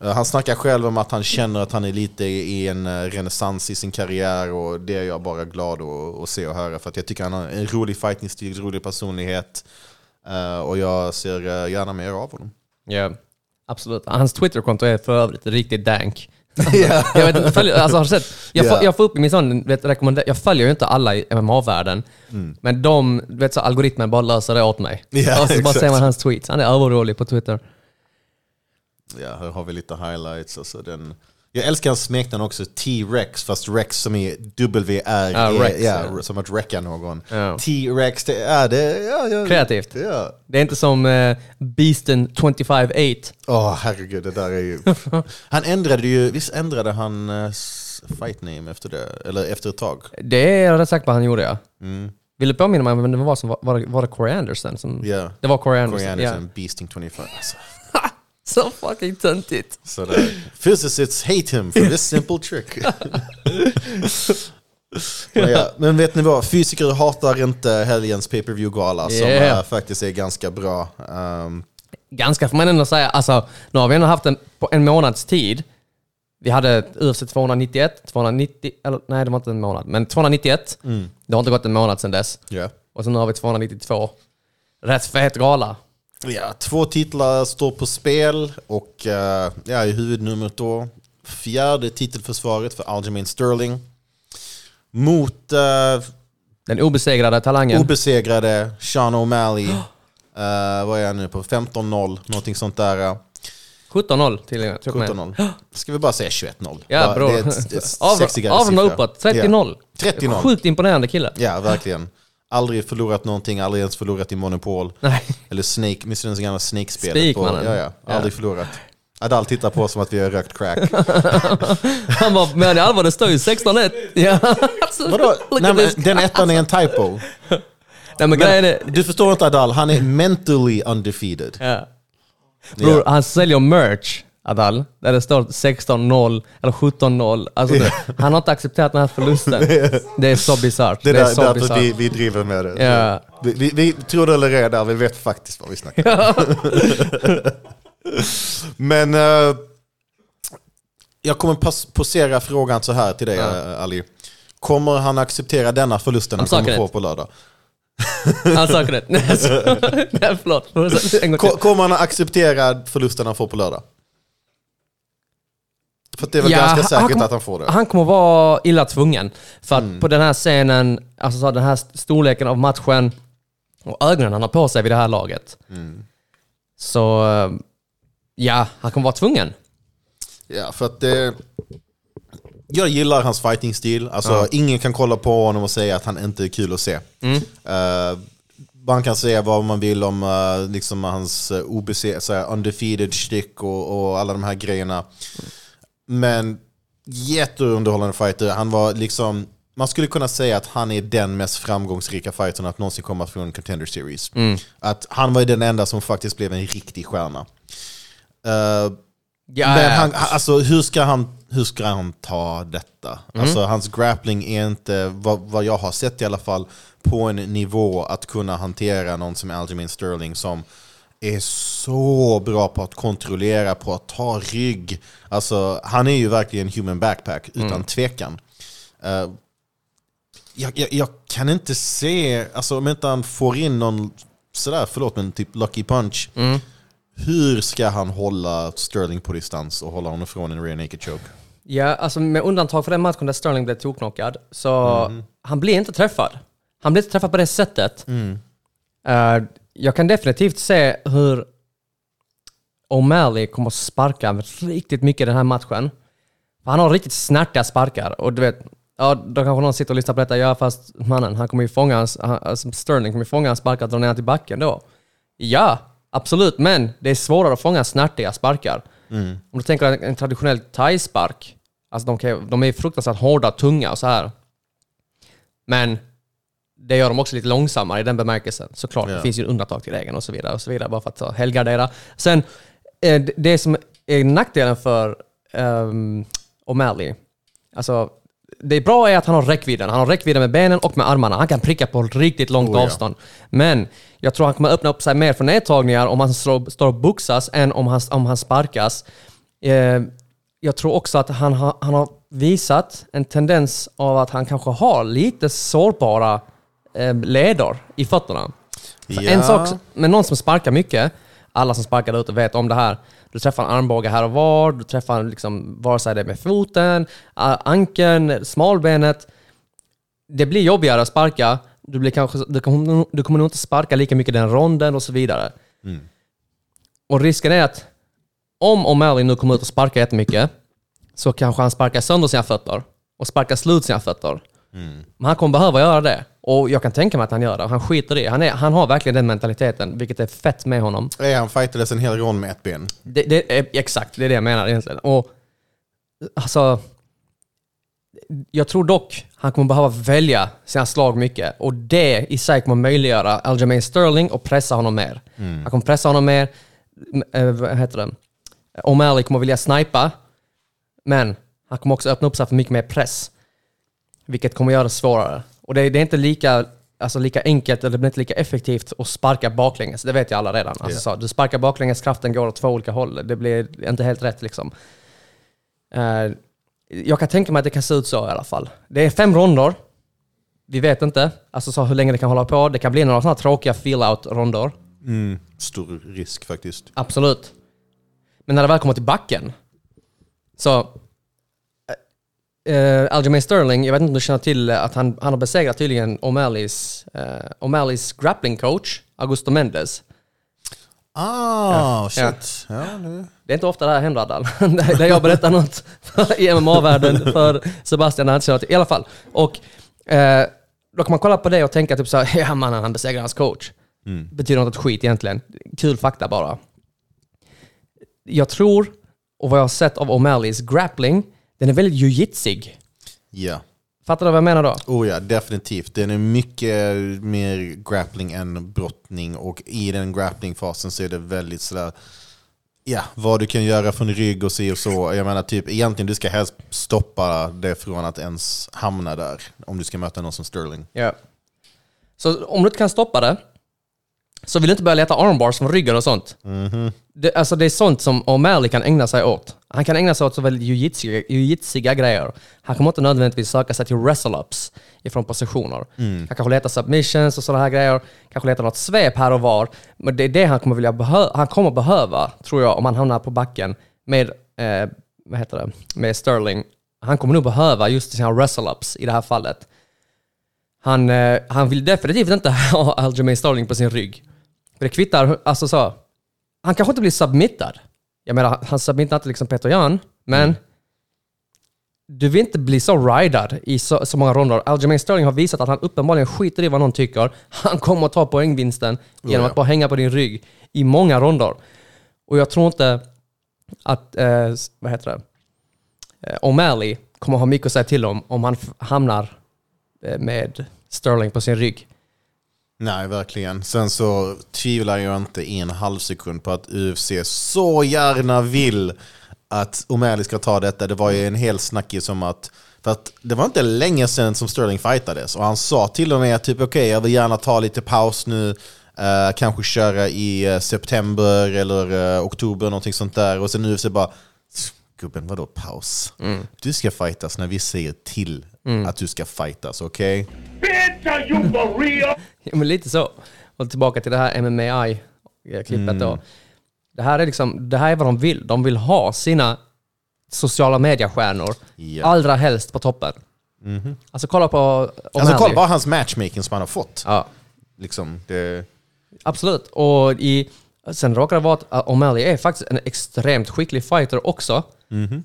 Eh, han snackar själv om att han känner att han är lite i en eh, renässans i sin karriär och det är jag bara glad att, att se och höra för att jag tycker han har en rolig fighting-stil, rolig personlighet. Eh, och jag ser gärna mer av honom. Ja, absolut. Hans Twitterkonto är för övrigt riktigt dank. Jag, vet, följer, alltså, har du sett? Jag, Ja. får, jag får upp i min sån, vet, jag följer ju inte alla i MMA-världen, men de, vet så algoritmen bara löser det åt mig. Ja, och så bara ser man hans tweets. Han är överrolig på Twitter. Ja, här har vi lite highlights. Alltså den. Jag älskar hans smeknamn också, T-Rex, fast Rex som är W-R, E, Rex, ja, ja. som att räcka någon. Ja. T-Rex, det är det. Ja, ja, Kreativt. Ja. Det är inte som eh, Beasten 25-8. Åh herregud, det där är ju... [laughs] Han ändrade ju, visst ändrade han uh, fight name efter det? Eller efter ett tag? Det är jag rätt säker på han gjorde ja. Mm. Vill du påminna mig om vem det var som var, var, det, var det Corey Anderson? Som, Ja. Det var Corey Anderson, Corey. Anderson, Beasting 25. Alltså, [laughs] Så fucking töntigt. sådär. Physicists hate him for this simple trick. [laughs] Men, ja, men vet ni vad? Fysiker hatar inte helgens pay per view gala som Yeah. eh, faktiskt är ganska bra. Ehm, Ganska får man ändå säga. Alltså, nu har vi ändå haft en, på en månads tid. Vi hade UFC 291, 290, eller nej det var inte en månad, men 291. Det har inte gått en månad sedan dess. ja. Och så nu har vi 292. Rätt fet gala. Ja, två titlar står på spel och eh, ja, i huvudnumret då fjärde titelförsvaret för Aljamain Sterling mot eh, Den obesegrade talangen. obesegrade Sean O'Malley. [gasps] Eh, vad är han nu på? 15-0, någonting sånt där. eh, 17-0 till och med. tror jag med. 17-0. Ska vi bara säga 21-0? Ja bror. Det är ett, ett [laughs] Av- sexigare Avrunda siffra. uppåt. 30-0. Ja. 30-0. Sjukt imponerande kille. Ja, verkligen. Aldrig förlorat någonting, aldrig ens förlorat i Monopol. Nej. Eller Snake, minns du den gamla Snake-spelet? Spikmannen. Ja, ja. Aldrig förlorat. Adal tittar på oss som att vi har rökt crack. [laughs] Han bara, men allvar det står ju 16-1. [laughs] Ja. Alltså, Vadå? Nej, men den ettan är en typo. [laughs] Nej men är... Du förstår inte Adal, han är mentally undefeated. Ja. Bror, Ja. han säljer merch, Adal, där det står 16-0 eller 17-0. Alltså det, han har inte accepterat den här förlusten. Det är så bisarrt. Det Det är där, så därför bisarrt. vi, vi driver med det. Ja. Vi, vi, vi tror det eller ej där, vi vet faktiskt vad vi snackar om. [laughs] Men eh, jag kommer pas- posera frågan så här till dig eh, Ali. Kommer han acceptera denna förlusten han kommer få på lördag? [laughs] Han söker det. [laughs] Nej, förlåt. Kommer han acceptera förlusten han får på lördag? För det är väl Ja, ganska säkert han kom- att han får det. Han kommer vara illa tvungen. För att Mm. på den här scenen, alltså så den här storleken av matchen och ögonen han har på sig vid det här laget. Mm. Så eh, ja, han kommer vara tvungen. Ja, för att det... Jag gillar hans fighting-stil. Alltså, Ingen kan kolla på honom och säga att han inte är kul att se. Eh, man kan säga vad man vill om uh, liksom hans uh, OBC, så här, undefeated stick och, och alla de här grejerna. Men jätteunderhållande fighter. Han var liksom... Man skulle kunna säga att han är den mest framgångsrika fightern att någonsin komma från Contender Series. Att han var den enda som faktiskt blev en riktig stjärna. Eh, Ja, men han, alltså, hur, ska han, hur ska han ta detta? Alltså, hans grappling är inte, vad, vad jag har sett i alla fall, på en nivå att kunna hantera någon som Aljamain Sterling som är så bra på att kontrollera, på att ta rygg. Alltså, han är ju verkligen human backpack, utan tvekan. Eh, jag, jag, jag kan inte se, alltså om inte han får in någon, sådär, förlåt men typ lucky punch. Hur ska han hålla Sterling på distans och hålla honom från en rear naked choke? Ja, alltså med undantag för den matchen där Sterling blev toknockad, så Mm. han blir inte träffad. Han blir inte träffad på det sättet. Mm. Jag kan definitivt se hur O'Malley kommer att sparka riktigt mycket i den här matchen. För han har riktigt snärtiga sparkar. Och du vet, ja, då kanske någon sitter och lyssnar på detta. Ja, fast mannen, han kommer ju fånga hans, han, alltså Sterling kommer ju fånga hans sparkar och dra ner till backen då. Ja, absolut. Men det är svårare att fånga snärtiga sparkar. Om du tänker en, en traditionell thai-spark. Alltså de, kan, de är fruktansvärt hårda, tunga och så här. Men det gör dem också lite långsammare i den bemärkelsen. Såklart, Ja. det finns ju undantag till regeln och så vidare. och så vidare Bara för att så, helgardera. Sen, eh, det- som är nackdelen för um, O'Malley, alltså det bra är att han har räckvidden. Han har räckvidden med benen och med armarna. Han kan pricka på riktigt långt Oh, ja. avstånd. Men jag tror han kommer öppna upp sig mer för nedtagningar om han står, står och boxas än om han, om han sparkas. Eh, jag tror också att han, har- han har visat en tendens av att han kanske har lite sårbara leder i fötterna. Ja. En sak med någon som sparkar mycket, alla som sparkar där ute vet om det här. Du träffar en armbåge här och var, du träffar liksom, vare sig det är med foten, ankeln, smalbenet. Det blir jobbigare att sparka. Du, blir kanske, du, kommer, du kommer nog inte sparka lika mycket den ronden och så vidare. Och risken är att om O'Malley nu kommer ut och sparkar jättemycket så kanske han sparkar sönder sina fötter och sparkar slut sina fötter. Men han kommer behöva göra det. Och jag kan tänka mig att han gör det. Han skiter i det. Han, är, han har verkligen den mentaliteten, vilket är fett med honom. Eh, Han fightades en hel rond med ett ben. Det, det är exakt, det är det jag menar egentligen. Och alltså... Jag tror dock han kommer behöva välja sina slag mycket. Och det i sig kommer möjliggöra Aljamain Sterling och pressa honom mer. Han kommer pressa honom mer. Eh, vad heter det? O'Malley kommer vilja snipa. Men han kommer också öppna upp sig för mycket mer press. Vilket kommer göra det svårare. Och det, det är inte lika, alltså lika enkelt, eller det blir inte lika effektivt att sparka baklänges. Det vet jag alla redan. Alltså, så, du sparkar baklänges, kraften går åt två olika håll. Det blir inte helt rätt liksom. Eh, jag kan tänka mig att det kan se ut så i alla fall. Det är fem ronder. Vi vet inte alltså så hur länge det kan hålla på. Det kan bli några sådana tråkiga feel-out-ronder. Mm. Stor risk faktiskt. Absolut. Men när det väl kommer till backen så... Uh, Aljamain Sterling, jag vet inte om du känner till att han, han har besegrat tydligen O'Malleys, uh, O'Malleys grappling coach, Augusto Mendes. Ah, Ja. shit. Ja. nu. Det är inte ofta det här händer Adal. [laughs] Där jag berättar något i MMA-världen för Sebastian. Han känner till. I alla fall. Och eh, då kan man kolla på det och tänka typ så här, [laughs] ja mannen han besegrar hans coach. Betyder inte ett skit egentligen. Kul fakta bara. Jag tror, och vad jag har sett av O'Malleys grappling, den är väldigt jujitsig. Ja. Fattar du vad jag menar då? Oh ja, definitivt. Den är mycket mer grappling än brottning och i den grapplingfasen så är det väldigt sådär Ja, vad du kan göra från rygg och si och så. Jag menar typ egentligen du ska helst stoppa det från att ens hamna där om du ska möta någon som Sterling. Ja. Så om du inte kan stoppa det, så vill du inte börja leta armbars från ryggen och sånt. Det, alltså det är sånt som O'Malley kan ägna sig åt. Han kan ägna sig åt så väldigt jiu-jitsiga, grejer. Han kommer inte nödvändigtvis söka sig till wrestle-ups ifrån positioner. Han kanske letar submissions och sådana här grejer. Kanske letar något svep här och var. Men det är det han kommer vilja behö- han kommer behöva, tror jag, om han hamnar på backen med, eh, vad heter det, med Sterling. Han kommer nog behöva just sina wrestle-ups i det här fallet. Han, eh, han vill definitivt inte [laughs] ha Aljamain Sterling på sin rygg. För det kvittar, alltså så. Han kanske inte blir submittad. Jag menar, han submittar inte liksom Peter Jan, men du vill inte bli så ridad i så, så många ronder. Aljamain Sterling har visat att han uppenbarligen skiter i vad någon tycker. Han kommer att ta poängvinsten genom ja. att bara hänga på din rygg i många ronder. Och jag tror inte att, eh, vad heter det, eh, O'Malley kommer ha mycket att säga till om om han hamnar eh, med Sterling på sin rygg. Nej, verkligen. Sen så tvivlar jag inte i en halv sekund på att UFC så gärna vill att O'Malley ska ta detta. Det var ju en hel snackis om att, för att det var inte länge sedan som Sterling fightades och han sa till och med typ okej, jag vill gärna ta lite paus nu, eh, kanske köra i eh, september eller eh, oktober, någonting sånt där. Och sen UFC bara, gubben vadå paus? Du ska fightas när vi säger till att du ska fightas, okej? [laughs] Ja, men lite så. Och tillbaka till det här MMA-klippet då. Det här, är liksom, det här är vad de vill. De vill ha sina sociala mediestjärnor, Ja. allra helst på toppen. Alltså kolla på. Alltså kolla bara hans matchmaking som han har fått. Ja, Liksom, det, absolut. Och i, sen råkar det vara att O'Malley är faktiskt en extremt skicklig fighter också.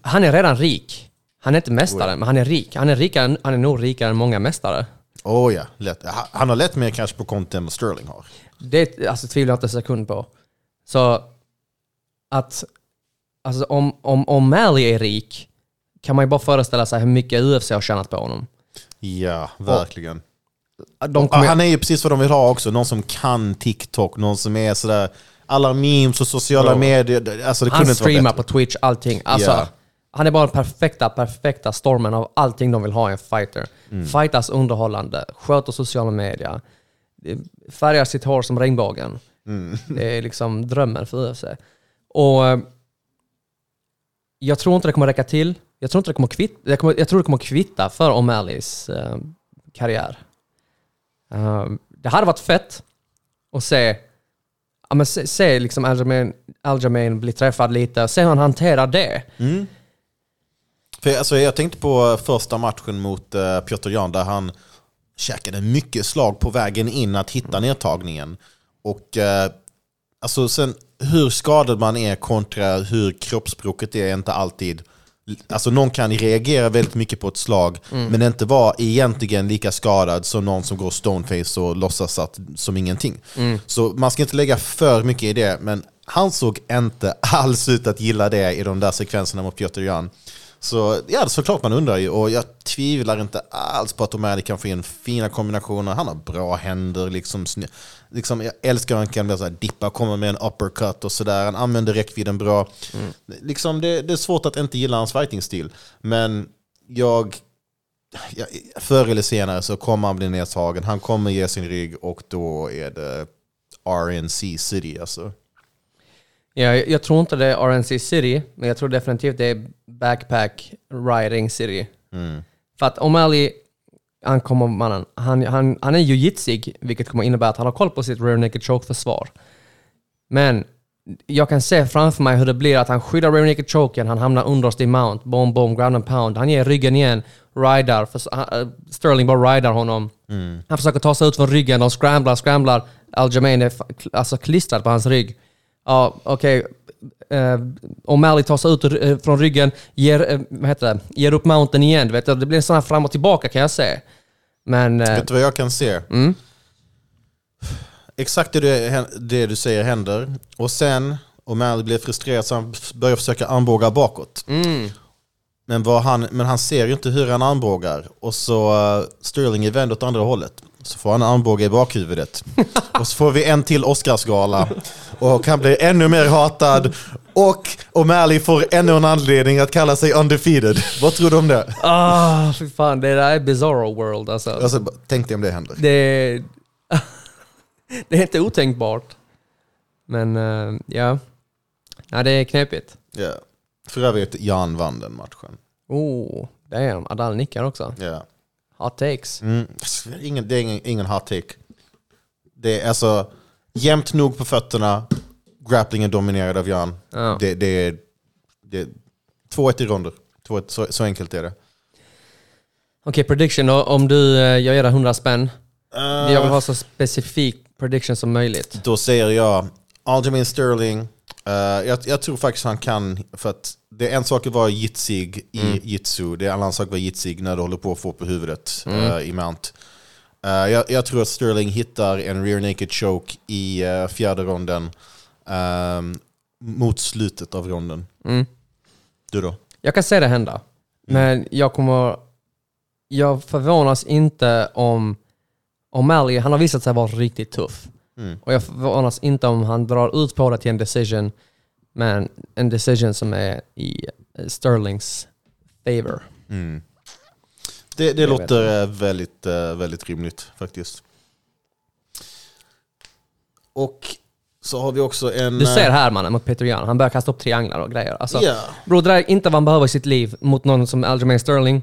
Han är redan rik. Han är inte mästare, men han är rik. Han är, rikare, han är nog rikare än många mästare. oh ja, lätt. Ha- Han har lätt mer kanske på konto än vad Sterling har. Det alltså, tvivlar jag inte en sekund på. Så att alltså, om, om, om Mally är rik kan man ju bara föreställa sig hur mycket UFC har tjänat på honom. Ja, verkligen. Kommer, han är ju precis vad de vill ha också. Någon som kan TikTok, någon som är sådär... Alla memes och sociala Ja. medier. Alltså det han kunde inte vara bättre. på Twitch, allting. Alltså, Ja. Han är bara den perfekta, perfekta stormen av allting de vill ha i en fighter. Mm. Fightas underhållande, sköter sociala medier, färgar sitt hår som regnbågen. Mm. [laughs] Det är liksom drömmen för UFC. Och eh, jag tror inte det kommer räcka till. Jag tror inte det kommer kvitta, jag, kommer, jag tror det kommer kvitta för O'Malleys eh, karriär. Eh, det hade varit fett att se, ja, men se, se liksom Aljamain, Aljamain bli träffad lite, se hur han hanterar det. För, alltså, jag tänkte på första matchen mot uh, Piotr Jan där han käkade mycket slag på vägen in att hitta nedtagningen. Och eh, alltså sen hur skadad man är kontra hur kroppsspråket är inte alltid... Alltså någon kan reagera väldigt mycket på ett slag men inte vara egentligen lika skadad som någon som går stoneface och låtsas att, som ingenting. Så man ska inte lägga för mycket i det men han såg inte [laughs] alls ut att gilla det i de där sekvenserna mot Piotr Jan. Så ja, såklart man undrar ju. Och jag tvivlar inte alls på att O'Malley kan få in fina kombinationer. Han har bra händer. Liksom, liksom, jag älskar när han kan så här, dippa, komma med en uppercut och sådär. Han använder räckvidden bra. Liksom, det, det är svårt att inte gilla hans fighting-stil. Men jag ja, förr eller senare så kommer han bli nedtagen. Han kommer ge sin rygg och då är det RNC City alltså. Ja, jag, tror inte det är RNC City, men jag tror definitivt det är Backpack Riding City. För att O'Malley, han kommer, mannen, han, han, han är ju jitsig, vilket kommer innebära att han har koll på sitt rear naked choke-försvar. Men jag kan se framför mig hur det blir att han skyddar rear naked choken, han hamnar underst i mount, bomb, bomb, ground and pound. Han ger ryggen igen, ridar, för, eh, Sterling bara ridar honom. Han försöker ta sig ut från ryggen, de scramblar, scramblar. Aljamain är alltså klistrad på hans rygg. Ja, okej. Eh, O'Malley tar sig ut eh, från ryggen, ger, eh, vad heter det? ger upp mounten igen. Du vet, det blir en sån här fram och tillbaka kan jag se. Men... eh, Vet du vad jag kan se? Exakt det du, det du säger händer. Och sen, O'Malley blir frustrerad så han börjar försöka armbåga bakåt. Men, vad han, men han ser ju inte hur han armbågar. Och så uh, Sterling är vänd åt andra hållet. Så får han en armbåge i bakhuvudet. och så får vi en till Oscarsgala. Och han blir ännu mer hatad. Och O'Malley får ännu en anledning att kalla sig undefeated. Vad tror du om det? Ah, fy fan. Det där är bizarro world alltså. Alltså, tänk dig om det händer. Det är... [laughs] det är inte otänkbart. Men eh, ja. ja, det är knepigt. Ja. För övrigt, Jan vann den matchen. Oh, damn. Adal nickar också. Ja. Hot takes. Mm. Ingen, det är ingen, ingen hot take. Det är alltså jämnt nog på fötterna, grapplingen dominerad av Jan. Ja. Det, det är det är 2-1 i ronder. 2-1, så, så enkelt är det. Okej, prediction då. Om du, eh, jag ger dig 100 spänn. Eh, Jag vill ha så specifik prediction som möjligt. Då säger jag Aljamain Sterling. Eh, jag, jag tror faktiskt han kan, för att det är en sak att vara jitsig i Mm. jitsu, det är en annan sak att vara jitsig när du håller på att få på huvudet Mm. eh, i mount. Eh, jag, jag tror att Sterling hittar en rear naked choke i uh, fjärde ronden ehm, mot slutet av ronden. Mm. Du då? Jag kan se det hända. Men jag kommer... Jag förvånas inte om... O'Malley, han har visat sig vara riktigt tuff. Och jag förvånas inte om han drar ut på det till en decision. Men en decision som är i eh, Sterlings favor. Det, det vet låter eh, väldigt, eh, väldigt rimligt faktiskt. Och så har vi också en... Du ser här mannen mot Peter Jan, han börjar kasta upp trianglar och grejer. Alltså, Ja. Bro, det där är inte vad han behöver i sitt liv mot någon som Aljamain Sterling.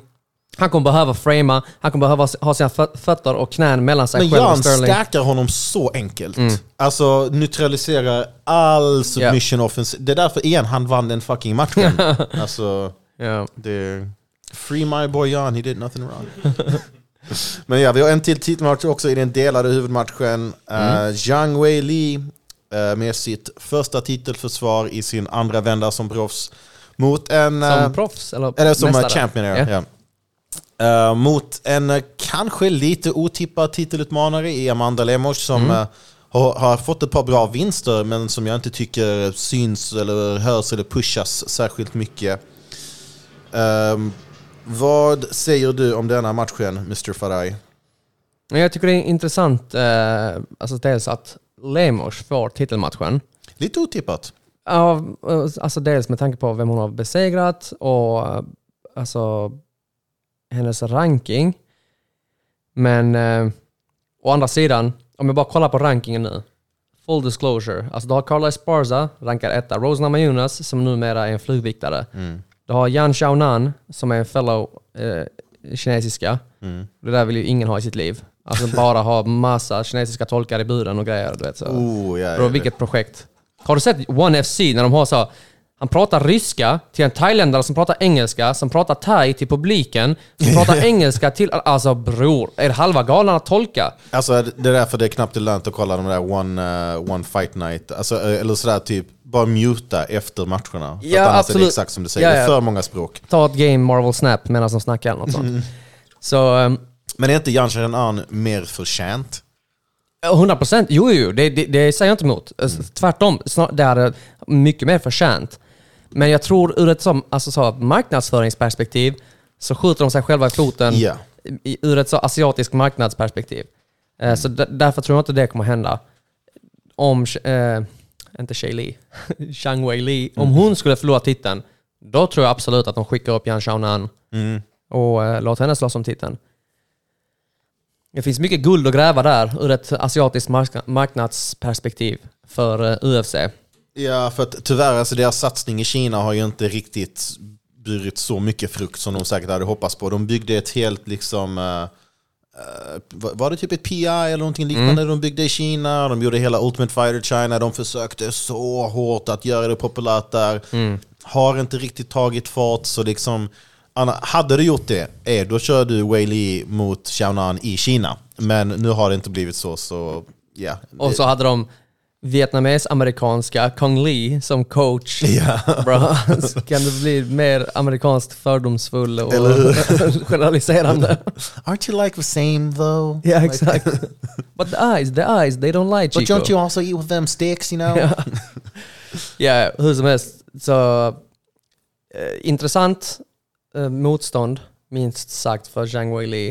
Han kommer behöva framea, han kommer behöva ha sina fö- fötter och knän mellan sig Men själv och Jan Sterling. stackar honom så enkelt. Alltså neutraliserar all submission offense. Det är därför igen han vann den fucking matchen. [laughs] alltså, Ja. det... Free my boy Jan, he did nothing wrong. [laughs] Men ja, vi har en till titelmatch också i den delade huvudmatchen. Mm. Zhang Wei Li eh, med sitt första titelförsvar i sin andra vända som proffs. Mot en... Som proffs? Eller, eller som mästare? champion. Ja. ja. Eh, mot en eh, kanske lite otippad titelutmanare i Amanda Lemos som Mm. eh, har, har fått ett par bra vinster men som jag inte tycker syns eller hörs eller pushas särskilt mycket. Ehm, vad säger du om denna matchen, Mr. Faraj? Jag tycker det är intressant, eh, alltså dels att Lemos får titelmatchen. Lite otippat. Ja, alltså dels med tanke på vem hon har besegrat och alltså hennes ranking. Men eh, å andra sidan, om jag bara kollar på rankingen nu. Full disclosure. Alltså du har Carla Esparza, rankad etta. Rose Namajunas, som numera är en flugviktare. Du har Yan Xiaonan, som är en fellow eh, kinesiska. Det där vill ju ingen ha i sitt liv. Alltså bara ha massa kinesiska tolkar i buren och grejer. Du vet, så. Oh, ja, Bro, vilket projekt. Har du sett One FC när de har så... Han pratar ryska till en thailändare som pratar engelska, som pratar thai till publiken, som pratar [laughs] engelska till... Alltså bror, är halva galan att tolka? Alltså det är därför det är knappt lönt att kolla de där one, eh, one fight night. Alltså, eh, eller sådär typ, bara muta efter matcherna. Ja, annars är absolut. det exakt som du säger, Ja, är ja. för många språk. Ta ett game Marvel Snap medan de snackar eller något sånt. Så... ehm, Men är inte Jan An mer förtjänt? 100 procent, jo jo, det, det, det säger jag inte emot. Alltså, Tvärtom, snar, det är mycket mer förtjänt. Men jag tror ur ett som, alltså, så, marknadsföringsperspektiv så skjuter de sig själva i foten Ja. i, ur ett så asiatiskt marknadsperspektiv. Eh, Så d- därför tror jag inte det kommer hända. Om, eh, inte Shay Li, [laughs] Zhang Wei Li, om hon skulle förlora titeln, då tror jag absolut att de skickar upp Yan Xiaonan och eh, låt henne slåss om titeln. Det finns mycket guld att gräva där ur ett asiatiskt mark- marknadsperspektiv för eh, UFC. Ja, för att tyvärr, alltså deras satsning i Kina har ju inte riktigt burit så mycket frukt som de säkert hade hoppats på. De byggde ett helt liksom... eh, eh, var det typ ett PI eller någonting liknande de byggde i Kina? De gjorde hela Ultimate Fighter China. De försökte så hårt att göra det populärt där. Har inte riktigt tagit fart, så liksom... Anna, hade du gjort det, eh, då kör du Wei Li mot Xiaonan i Kina. Men nu har det inte blivit så, så ja. Och så hade de vietnames-amerikanska Kong Lee som coach. [laughs] Ja. Bra. Så kan det bli mer amerikanskt fördomsfull och generaliserande. [laughs] Aren't you like the same though? Ja, exakt. [laughs] But the eyes, the eyes, they don't lie But Chico. don't you also eat with them sticks, you know? Ja. Ja, hur som helst. Så eh, intressant eh, motstånd, minst sagt, för Zhang Weili.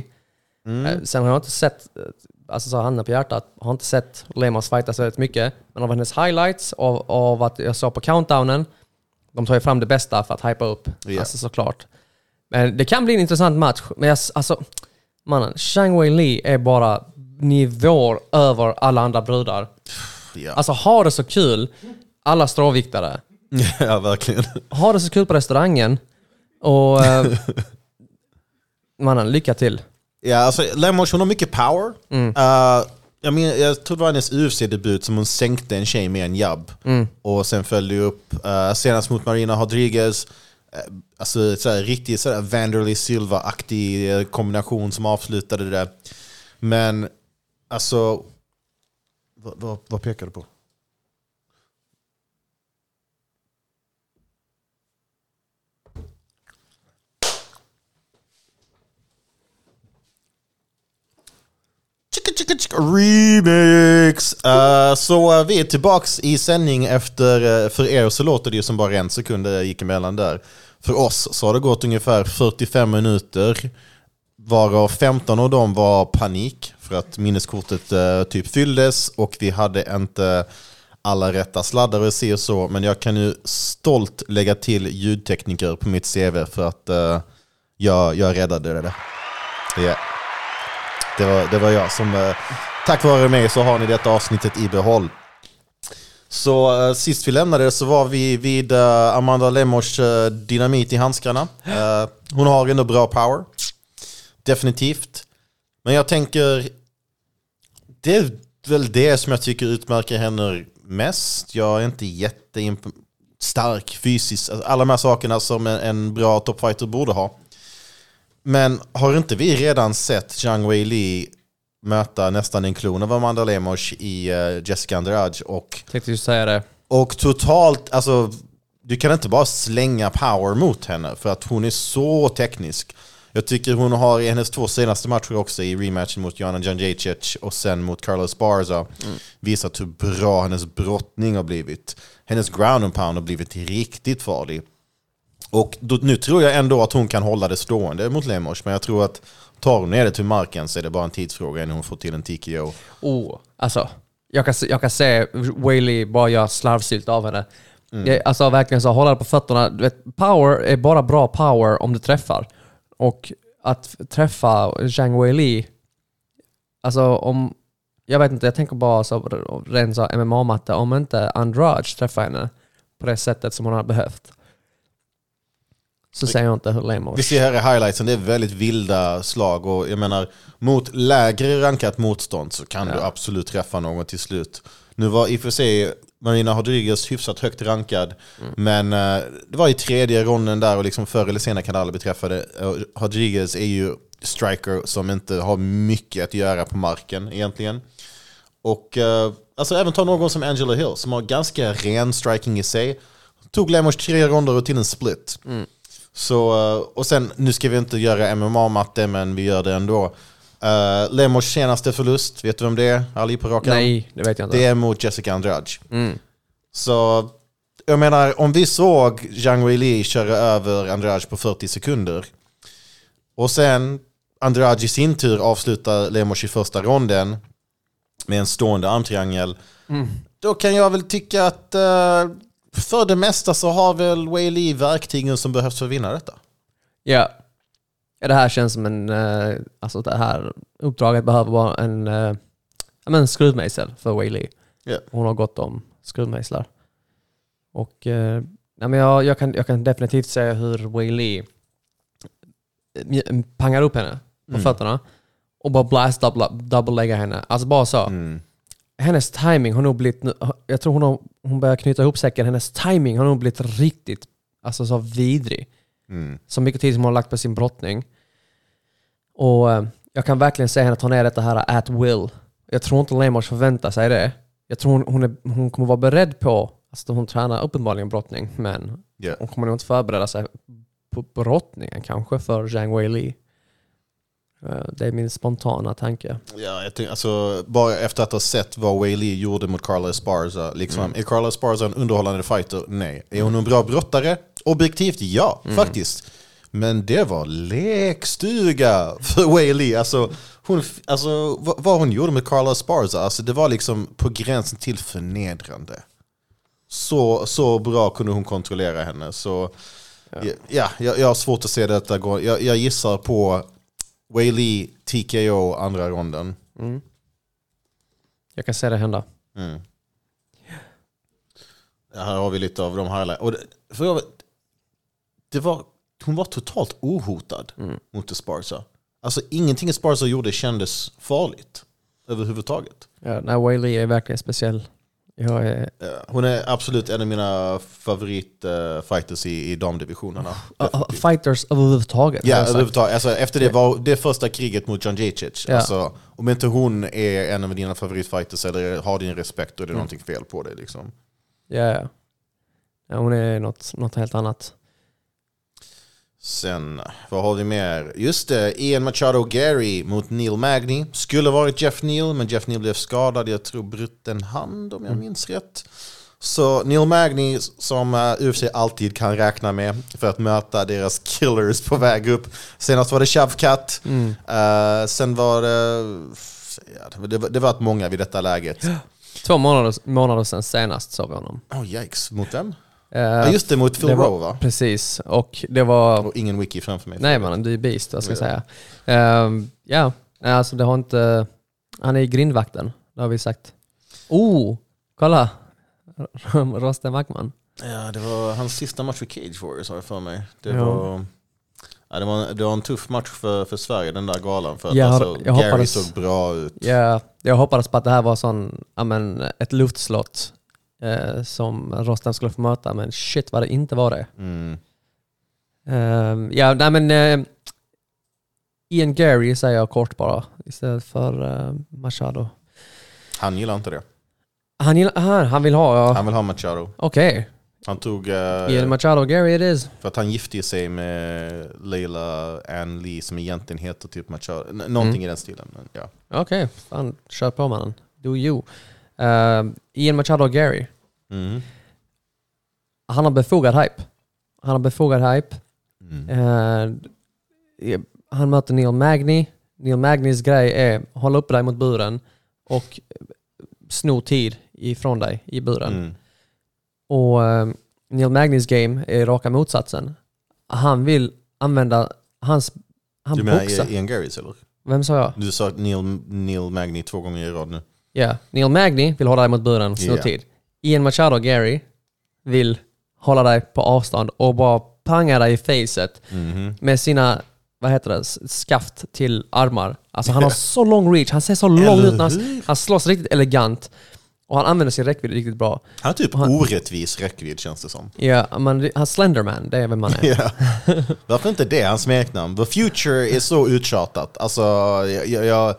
Eh, sen har jag inte sett, eh, alltså så handen på hjärtat, har inte sett Lemos fighta så väldigt mycket. Men av hennes highlights och av att jag såg på countdownen, de tar ju fram det bästa för att hypa upp. Ja. Alltså såklart. Men det kan bli en intressant match. Men jag, alltså, mannen, Zhang Weili är bara nivåer över alla andra brudar. Ja. Alltså ha det så kul, alla stråviktare. [laughs] ja, verkligen. Ha det så kul på restaurangen. Och eh, [laughs] mannen, lycka till. Ja, alltså Lemos hon har mycket power. Uh, jag, men, jag tror det var hennes UFC-debut som hon sänkte en tjej med en jabb. Och sen följde upp uh, senast mot Marina Rodriguez. Uh, alltså så här, riktigt sådär Vanderlei Silva-aktig eh, kombination som avslutade det. Men alltså... Vad, vad, vad pekar du på? Chicka, chicka, chicka, remix! Uh, så vi är tillbaks i sändning efter, eh, för er så låter det ju som bara en sekund det gick emellan där. För oss så har det gått ungefär 45 minuter, varav 15 av dem var panik för att minneskortet uh, typ fylldes och vi hade inte alla rätta sladdar och se och så, men jag kan ju stolt lägga till ljudtekniker på mitt CV för att uh, jag, jag räddade det. Yeah. Det var, det var jag som... Eh, tack vare mig så har ni detta avsnittet i behåll. Så eh, sist vi lämnade så var vi vid eh, Amanda Lemmors dynamit i handskarna. Hon har ändå bra power. Definitivt. Men jag tänker... Det är väl det som jag tycker utmärker henne mest. Jag är inte jätte stark fysiskt. Alltså, alla de här sakerna som en, en bra topfighter borde ha. Men har inte vi redan sett Zhang Wei Li möta nästan en klon av Amanda Lemos i eh, Jessica Andrade och, Tänkte ju säga det. och totalt, alltså du kan inte bara slänga power mot henne för att hon är så teknisk. Jag tycker hon har i hennes två senaste matcher också i rematchen mot Joanna Jędrzejczyk och sen mot Carlos Barza visat hur bra hennes brottning har blivit. Hennes ground and pound har blivit riktigt farlig. Och då, nu tror jag ändå att hon kan hålla det stående mot Lemos, men jag tror att tar hon ner det till marken så är det bara en tidsfråga innan hon får till en TKO. Oh, alltså. Jag kan, jag kan se Whaley bara göra slarvsylt av henne. Det, alltså verkligen så, hålla det på fötterna. Du vet, power är bara bra power om du träffar. Och att träffa Zhang Weili, alltså om... Jag vet inte, jag tänker bara så, rent så MMA-matte, om inte Andrade träffar henne på det sättet som hon har behövt. Så säger jag inte hur Lemos. Vi ser här i highlightsen, det är väldigt vilda slag och jag menar mot lägre rankat motstånd så kan du absolut träffa någon till slut. Nu var i och för sig Marina Rodriguez hyfsat högt rankad, men eh, det var i tredje ronden där och liksom förr eller senare kan det aldrig beträffa det. Och Rodriguez är ju striker som inte har mycket att göra på marken egentligen. Och eh, alltså även ta någon som Angela Hill som har ganska ren striking i sig. Tog Lemos tre ronder och till en split. Så, eh, och sen, nu ska vi inte göra MMA-matte, men vi gör det ändå. Uh, Lemos senaste förlust, vet du vem det är? Ali på rak arm? Nej, det vet jag inte. Det är mot Jessica Andrade. Mm. Så jag menar, om vi såg Zhang Weili köra över Andrade på 40 sekunder och sen Andrade i sin tur avslutar Lemos i första ronden med en stående armtriangel, då kan jag väl tycka att eh, för det mesta så har väl Weili verktygen som behövs för att vinna detta. Ja. Ja, det här känns som en... eh, alltså det här uppdraget behöver vara en, uh, en skruvmejsel för Whaley. Ja. Hon har gått om skruvmejslar. Och ja, men jag, jag, kan, jag kan definitivt se hur Whaley pangar upp henne på Mm. fötterna och bara blast double, double henne. Alltså bara så. Mm. Hennes timing har nog blivit... Jag tror hon, har, hon börjar knyta ihop säcken. Hennes timing har nog blivit riktigt alltså så vidrig. Mm. Så mycket tid som hon har lagt på sin brottning. Och eh, jag kan verkligen se henne ta ner detta här at will. Jag tror inte Lamars förväntar sig det. Jag tror hon, hon, är, hon kommer vara beredd på... Alltså hon tränar uppenbarligen brottning, men Ja. hon kommer nog inte förbereda sig på brottningen kanske för Zhang Wei Li. Eh, Det är min spontana tanke. Ja, jag tänker, alltså, bara efter att ha sett vad Wei Li gjorde mot Carla Esparza. Liksom, Mm. Är Carla Esparza en underhållande fighter? Nej. Är hon en bra brottare? Objektivt, ja. Mm. Faktiskt. Men det var lekstuga för [laughs] Wei Li. Alltså, hon, alltså, vad, vad hon gjorde med Carla Esparza, alltså, det var liksom på gränsen till förnedrande. Så, så bra kunde hon kontrollera henne. Så, ja. Ja, jag, jag har svårt att se detta gå. Jag, jag gissar på Li TKO andra ronden. Mm. Jag kan se det hända. Mm. Här har vi lite av de highlights. Och det, för jag, det var, hon var totalt ohotad mot Esparza. Alltså ingenting Esparza gjorde kändes farligt överhuvudtaget. Ja, nej, Li är verkligen speciell. Jag är, Hon är absolut en av mina favoritfighters i, i damdivisionerna. uh, uh, fighters överhuvudtaget. Ja, sagt. överhuvudtaget. Alltså, efter det var det första kriget mot John Jacek. Ja. Alltså, om inte hon är en av dina favoritfighters eller har din respekt, då är det någonting fel på det. Liksom. Ja, ja. ja, hon är något, något helt annat. Sen, vad har vi mer? Just det, Ian Machado Gary mot Neil Magny. Skulle varit Jeff Neal, men Jeff Neal blev skadad. Jag tror bruten hand om jag minns rätt. Så Neil Magny, som UFC alltid kan räkna med för att möta deras killers på väg upp. Senast var det Shavkat. Uh, sen var det... Det, var- det var många vid detta läget. Två månader, månader sedan senast såg vi honom. Oh yikes, mot vem? Eh, Ja, just det, mot Phil det var- Rowe va? Precis, och det var... Och ingen wiki framför mig. Nej mannen, du är beast, vad ska jag Ja. säga. Ehm, ja, nej, alltså det har inte... Han är i grindvakten, det har vi sagt. Oh, kolla! Rosten Backman. Ja, det var hans sista match för Cage Warriors har jag för mig. Det, Ja. var, ja, det, var, det var en tuff match för, för Sverige, den där galan. För att Jag har- alltså, jag Gary hoppades- såg bra ut. Ja, jag hoppades på att det här var sån, ja, men, ett luftslott eh, som Rosten skulle få möta, men shit vad det inte var det. Mm. Ehm, ja, nej men... eh, Ian Gary säger jag kort bara, istället för uh, Machado. Han gillar inte det. Han, gillar, han, han vill ha, ja. Han vill ha Machado. Okej. Han tog... eh, Ian Machado Gary it is. för att han gifte sig med Leila Ann Lee som egentligen heter typ Machado. N- någonting i den stilen. Men, ja. Okej, fan, kör på mannen. Do you. Ehm, Ian Machado Gary. Mm. Han har befogad hype. Han har befogad hype. Mm. Eh, han möter Neil Magny. Neil Magnys grej är hålla upp dig mot buren och sno tid ifrån dig i buren. Mm. Och eh, Neil Magnys game är raka motsatsen. Han vill använda hans... Han Du menar boxar. Ian Garrys eller? Vem sa jag? Du sa Neil, Neil Magny två gånger i rad nu. Ja, Neil Magny vill hålla dig mot buren och Ja. tid. Ian Machado Gary vill hålla dig på avstånd och bara panga dig i facet Mhm. med sina, vad heter det, s- skaft till armar. Alltså han har så lång reach, han ser så lång Eller ut när han, hur? han slåss riktigt elegant. Och han använder sin räckvidd riktigt bra. Han har typ orättvis räckvidd känns det som. Ja, men han Slenderman, det är vem man är. Ja. Varför inte det, hans smeknamn? The Future är så uttjatat. Alltså, jag, jag, jag,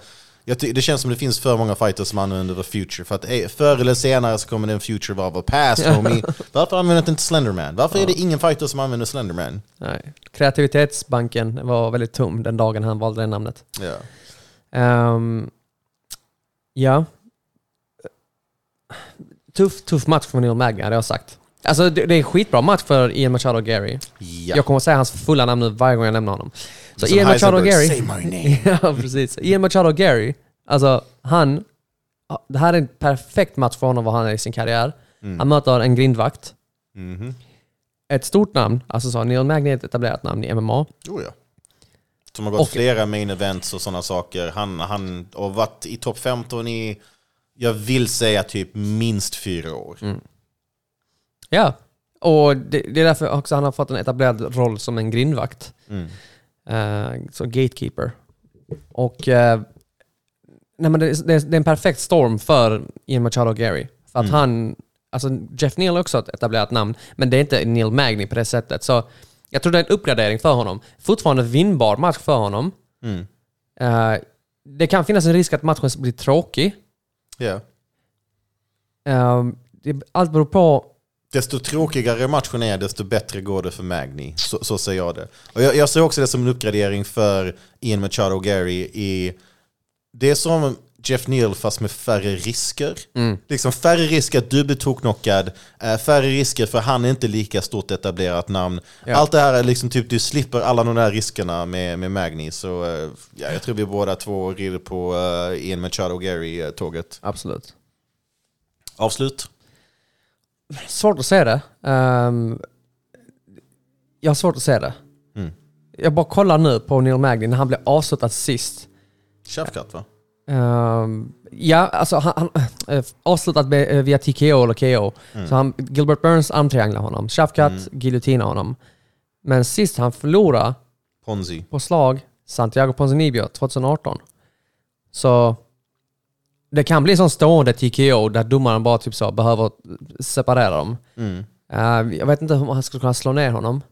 det känns som det finns för många fighters som använder The Future. För att eh, förr eller senare så kommer den Future vara vår past, homie. [laughs] Varför använder inte Slenderman? Varför är det ingen fighter som använder Slenderman? Nej. Kreativitetsbanken var väldigt tom den dagen han valde det namnet. Ja. Ehm, ja. Tuff, tuff match för Neil Magny hade jag sagt. Alltså det, det är en skitbra match för Ian Machado Gary. Ja. Jag kommer att säga hans fulla namn nu varje gång jag nämner honom. Så Som Ian Machado Gary... Say my name. [laughs] ja, precis. Ian Machado Gary, alltså han... Det här är en perfekt match för honom vad han är i sin karriär. Mm. Han möter en grindvakt. Mhm. Ett stort namn, alltså så Neil Magny är ett etablerat namn i MMA. Oh, ja. Som har gått Och- flera main events och sådana saker. Han, han har varit i topp 15 i, jag vill säga typ minst fyra år. Mm. Ja, och det, det är därför också han har fått en etablerad roll som en grindvakt. Mm. Eh, som gatekeeper. Och eh, nej, men det, är- det, är- en perfekt storm för Ian Machado och Gary. För att Mm. han, alltså Jeff Neal är också ett etablerat namn, men det är inte Neil Magny på det sättet. Så jag tror det är en uppgradering för honom. Fortfarande vinnbar match för honom. Mm. Eh, det kan finnas en risk att matchen blir tråkig. Ja. Det, allt beror på Desto tråkigare matchen är, desto bättre går det för Magni. Så, så ser jag det. Och jag, jag ser också det som en uppgradering för Ian Machado och Gary i... Det är som Jeff Neal fast med färre risker. Liksom färre risker att du blir toknockad, eh, färre risker för han är inte lika stort etablerat namn. Ja. Allt det här är liksom typ, du slipper alla de där riskerna med, med Magni. Så eh, ja, jag tror vi båda två rider på uh, Ian Machado och Gary-tåget. Absolut. Avslut? Svårt att se det. Ehm, jag har svårt att se det. Mm. Jag bara kollar nu på Neil Magny när han blev avslutad sist. Shafkat va? Ehm, ja, alltså han, han äh, avslutat med, eh, via TKO eller KO. Så han, Gilbert Burns armtrianglar honom. Shafkat giljotinar honom. Men sist han förlorade Ponzi. på slag, Santiago Ponzinibbio 2018. Så det kan bli sån stående TKO där domaren bara typ så behöver separera dem. Mm. Eh, jag vet inte om han skulle kunna slå ner honom.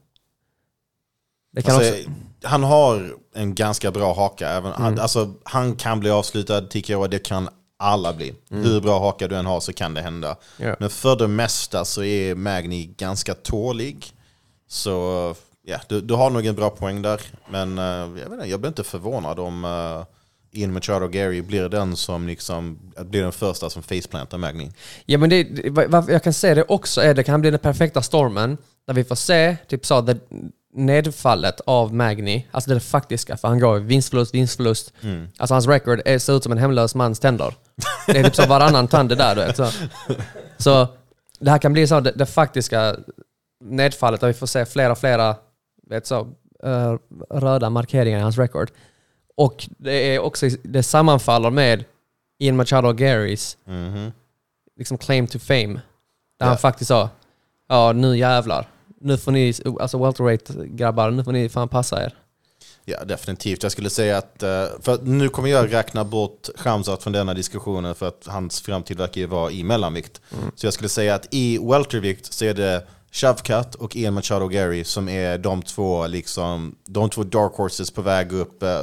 Alltså, också... Han har en ganska bra haka. Även, Mm. han, alltså, han kan bli avslutad, TKO, det kan alla bli. Hur bra haka du än har så kan det hända. Mm. Ja. Men för det mesta så är Magni ganska tålig. Så ja, du, du har nog en bra poäng där. Men eh, jag, vet inte, jag blir inte förvånad om uh, Ian Machado och Gary blir den som liksom, blir den första som faceplantar Magni. Ja men det, vad jag kan säga det också är det kan bli den perfekta stormen där vi får se typ så det nedfallet av Magni, alltså det faktiska, för han går vinstförlust, vinstförlust. Alltså hans record är, ser ut som en hemlös mans tänder. Det är typ så varannan tand det där du vet. Så, så det här kan bli så det, det faktiska nedfallet där vi får se flera, flera vet så, eh, röda markeringar i hans record. Och det är också, det sammanfaller med Ian Machado Garys Mhm. liksom claim to fame. Där Ja. han faktiskt sa, ja nu jävlar. Nu får ni, alltså welterweight grabbar, nu får ni fan passa er. Ja, definitivt. Jag skulle säga att, eh, för nu kommer jag räkna bort Khamzat från denna diskussionen för att hans framtid verkar ju vara i mellanvikt. Så jag skulle säga att i weltervikt så är det Shavkat och Ian Machado Gary som är de två, liksom, de två dark horses på väg upp. eh,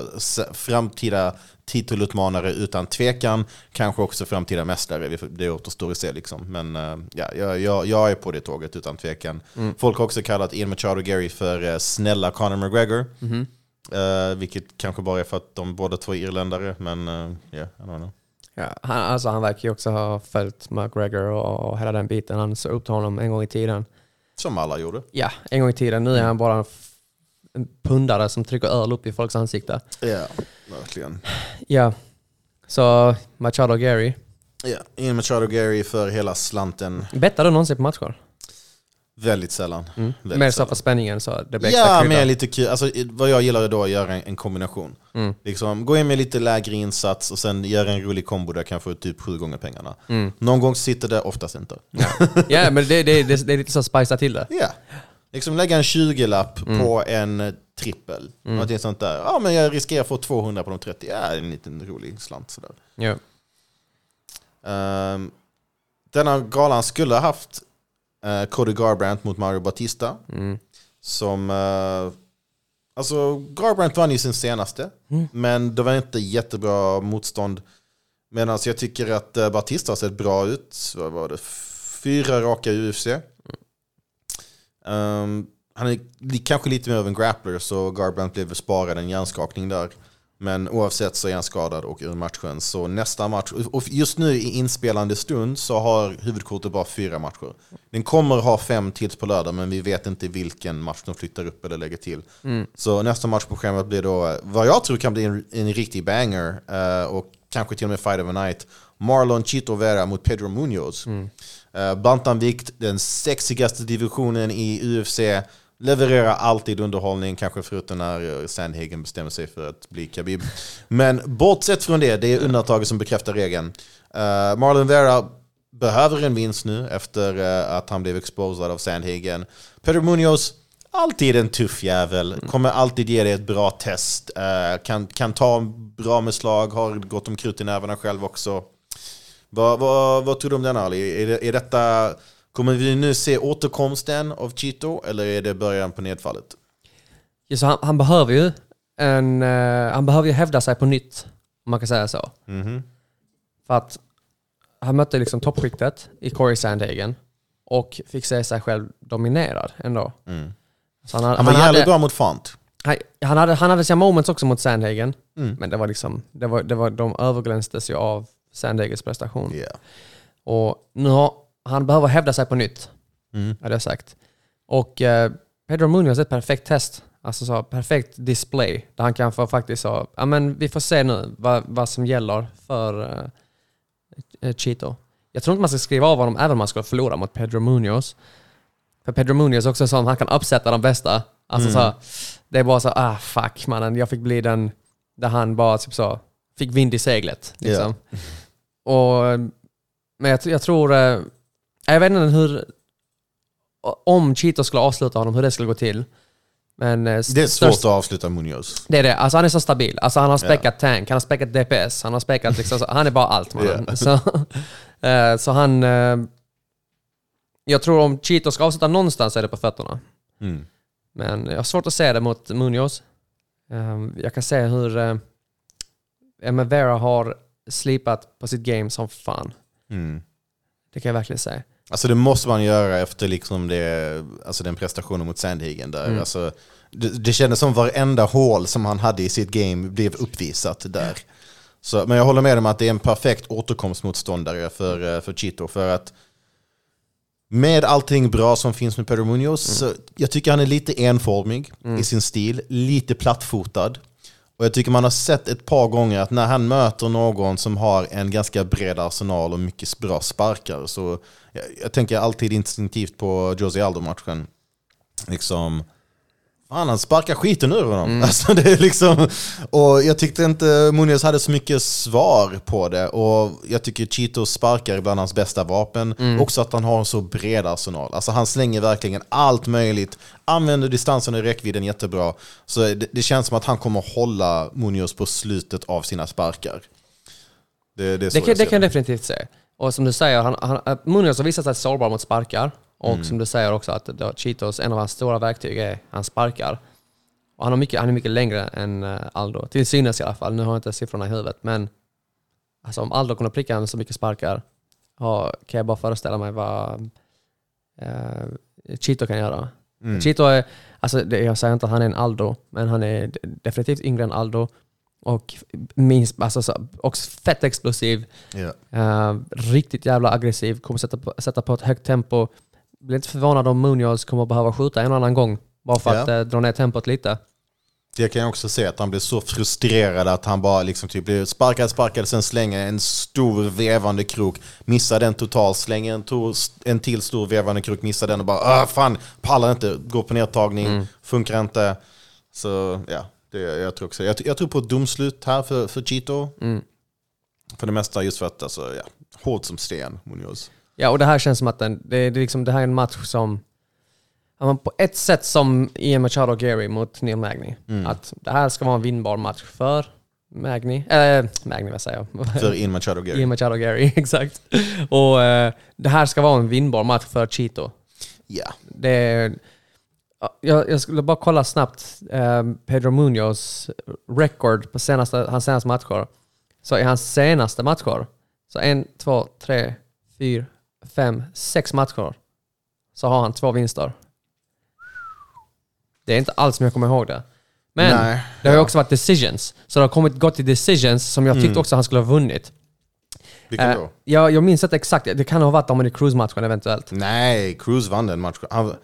Framtida titelutmanare utan tvekan. Kanske också framtida mästare. Det återstår att se. Liksom. Men eh, ja, jag, jag, är på det tåget utan tvekan. Folk har också kallat Ian Machado Gary för eh, snälla Conor McGregor. Eh, vilket kanske bara är för att de båda två är irländare, men uh, yeah, I don't know. Ja, han, alltså han verkar ju också ha följt McGregor och, och hela den biten. Han såg upp till honom en gång i tiden. Som alla gjorde. Ja, en gång i tiden. Nu är han bara en, pundare som trycker öl upp i folks ansikte. Ja, verkligen. Ja, så Machado Gary. Ja, Ian Machado Gary för hela slanten. Bettar du någonsin på matcher? Väldigt sällan. Väldigt Mer sällan. spänningen så det blir extra Ja, krydda. med lite kul. Alltså, vad jag gillar är då att göra en, en kombination. Mm. Liksom, gå in med lite lägre insats och sen göra en rolig kombo där jag kan få typ sju gånger pengarna. Mm. Någon gång sitter det, oftast inte. Ja, men det, det, det, det är lite så spicea till det. [laughs] Ja. Liksom lägga en 20-lapp Mm. på en trippel. Någonting sånt där. Ja, men jag riskerar att få 200 på de 30. Ja, en liten rolig slant sådär. Ja. Um, denna galan skulle ha haft eh, Cody Garbrandt mot Mario Batista. Mm. Som... eh, alltså, Garbrandt vann ju sin senaste. Men det var inte jättebra motstånd. Medan jag tycker att uh, Batista har sett bra ut. Vad var det? Fyra raka i UFC. Um, han är kanske lite mer av en grappler så Garbrandt blev sparad en hjärnskakning där. Men oavsett så är han skadad och ur matchen. Så nästa match, och just nu i inspelande stund så har huvudkortet bara fyra matcher. Den kommer ha fem till på lördag men vi vet inte vilken match de flyttar upp eller lägger till. Så nästa match på schemat blir då vad jag tror kan bli en, en riktig banger eh, och kanske till och med fight of a night. Marlon Chito Vera mot Pedro Munoz. Eh, bantamvikt, den sexigaste divisionen i UFC. Levererar alltid underhållning, kanske förutom när Sandhagen bestämmer sig för att bli Khabib. Men bortsett från det, det är undantaget som bekräftar regeln. Uh, Marlon Vera behöver en vinst nu efter eh, att han blev exposad av Sandhagen. Pedro Munoz, alltid en tuff jävel. Kommer alltid ge dig ett bra test. Eh, kan, kan ta bra med slag, har gått om krut i nävarna själv också. Vad, vad, vad tror du om den Ali? Är, det, är detta, kommer vi nu se återkomsten av Chito eller är det början på nedfallet? Ja, så han, han behöver ju en, eh, han behöver ju hävda sig på nytt, om man kan säga så. För att han mötte liksom toppskiktet i Corey Sandhagen och fick se sig själv dominerad ändå. Så han, Han var jävligt bra mot Font. han, han, hade, han hade sina moments också mot Sandhagen, men det var liksom, det var, det var, de överglänstes ju av Sandhagens prestation. Yeah. Och nu har, han behöver hävda sig på nytt, Mm. hade jag sagt. Och eh, Pedro Munoz är ett perfekt test. Alltså så perfekt display. Där han kan få faktiskt så, ja men vi får se nu vad, vad som gäller för eh, eh, Cheeto. Jag tror inte man ska skriva av honom även om man skulle förlora mot Pedro Munoz. För Pedro Munoz är också sån, han kan uppsätta de bästa. Alltså så, det är bara så, ah fuck mannen, jag fick bli den där han bara typ så, fick vind i seglet. Liksom. Och, men jag, jag tror, eh, jag vet inte hur, om Cheeto skulle avsluta honom, hur det skulle gå till. Men eh, Det är svårt störst- att avsluta Munoz. det är det. Alltså han är så stabil. Alltså han har späckat tank, han har späckat DPS, han har späckat liksom, så, han är bara allt mannen. Ja. Så, [laughs] eh, så han... eh, jag tror om Cheeto ska avsluta någonstans är det på fötterna. Mm. Men jag har svårt att se det mot Munoz. Eh, jag kan se hur uh, Emma Vera har slipat på sitt game som fan. Mm. Det kan jag verkligen säga. Alltså det måste man göra efter liksom det, alltså den prestationen mot Sandhagen där. Mm. Alltså, det, det kändes som varenda hål som han hade i sitt game blev uppvisat där. Så, men jag håller med om att det är en perfekt återkomstmotståndare för, eh, för Chito. För att med allting bra som finns med Pedro Munoz, så jag tycker han är lite enformig i sin stil, lite plattfotad. Och jag tycker man har sett ett par gånger att när han möter någon som har en ganska bred arsenal och mycket bra sparkar så jag, jag tänker alltid instinktivt på Jose Aldo-matchen. Liksom, fan han sparkar skiten ur honom. Alltså, det är liksom, och jag tyckte inte Munoz hade så mycket svar på det. Och jag tycker Cheetos sparkar är bland hans bästa vapen. Också att han har en så bred arsenal. Alltså han slänger verkligen allt möjligt. Använder distansen och räckvidden jättebra. Så det, det känns som att han kommer hålla Munoz på slutet av sina sparkar. Det, det Det kan, jag kan definitivt se. Och som du säger, han, han, Munoz har visat sig sårbar mot sparkar. Och Mm. som du säger också att då, Cheetos, en av hans stora verktyg är hans sparkar. Och han, har mycket, han är mycket längre än eh, Aldo, till synes i alla fall. Nu har jag inte siffrorna i huvudet, men alltså, om Aldo kunde pricka så mycket sparkar ja, kan jag bara föreställa mig vad eh, Cheeto kan göra. Mm. Cheeto är, alltså, det, jag säger inte att han är en Aldo, men han är definitivt yngre än Aldo. Och minst, alltså, så, också fett explosiv. Ja. Eh, riktigt jävla aggressiv, kommer sätta på, sätta på ett högt tempo. Blir inte förvånad om Munoz kommer behöva skjuta en annan gång. Bara för Ja. att eh, dra ner tempot lite. Det kan jag också se, att han blir så frustrerad att han bara liksom typ blir sparkad, sparkad, sen slänger en stor vevande krok, missar den totalt, slänger en, to- en till stor vevande krok, missar den och bara ah, fan, pallar inte, går på nedtagning, funkar inte. Så ja, det, jag tror också. Jag, jag tror på ett domslut här för, för Chito. För det mesta just för att, alltså, ja, hårt som sten, Munoz. Ja, och det här känns som att den, det, det, är liksom, det här är en match som... ja, På ett sätt som Ian Machado Gary mot Neil Magny. Att det här ska vara en vinnbar match för Magny. Äh, Magny, vad säger jag? [laughs] För In Machado Gary. Ian Machado Gary, [laughs] exakt. Och eh, det här ska vara en vinnbar match för Cheeto. Ja. Det Ja, jag, jag skulle bara kolla snabbt eh, Pedro Munoz record på senaste, hans senaste matcher. Så i hans senaste matcher, så en, två, tre, fyra, fem, sex matcher, så har han två vinster. Det är inte alls som jag kommer ihåg det. Men Nej, det har ju ja. också varit decisions. Så det har kommit, gått till decisions som jag tyckte också han skulle ha vunnit. Vilken Eh, då? jag, jag minns inte exakt, det kan ha varit om i Cruise-matchen eventuellt. Nej, Cruz vann den matchen. Han,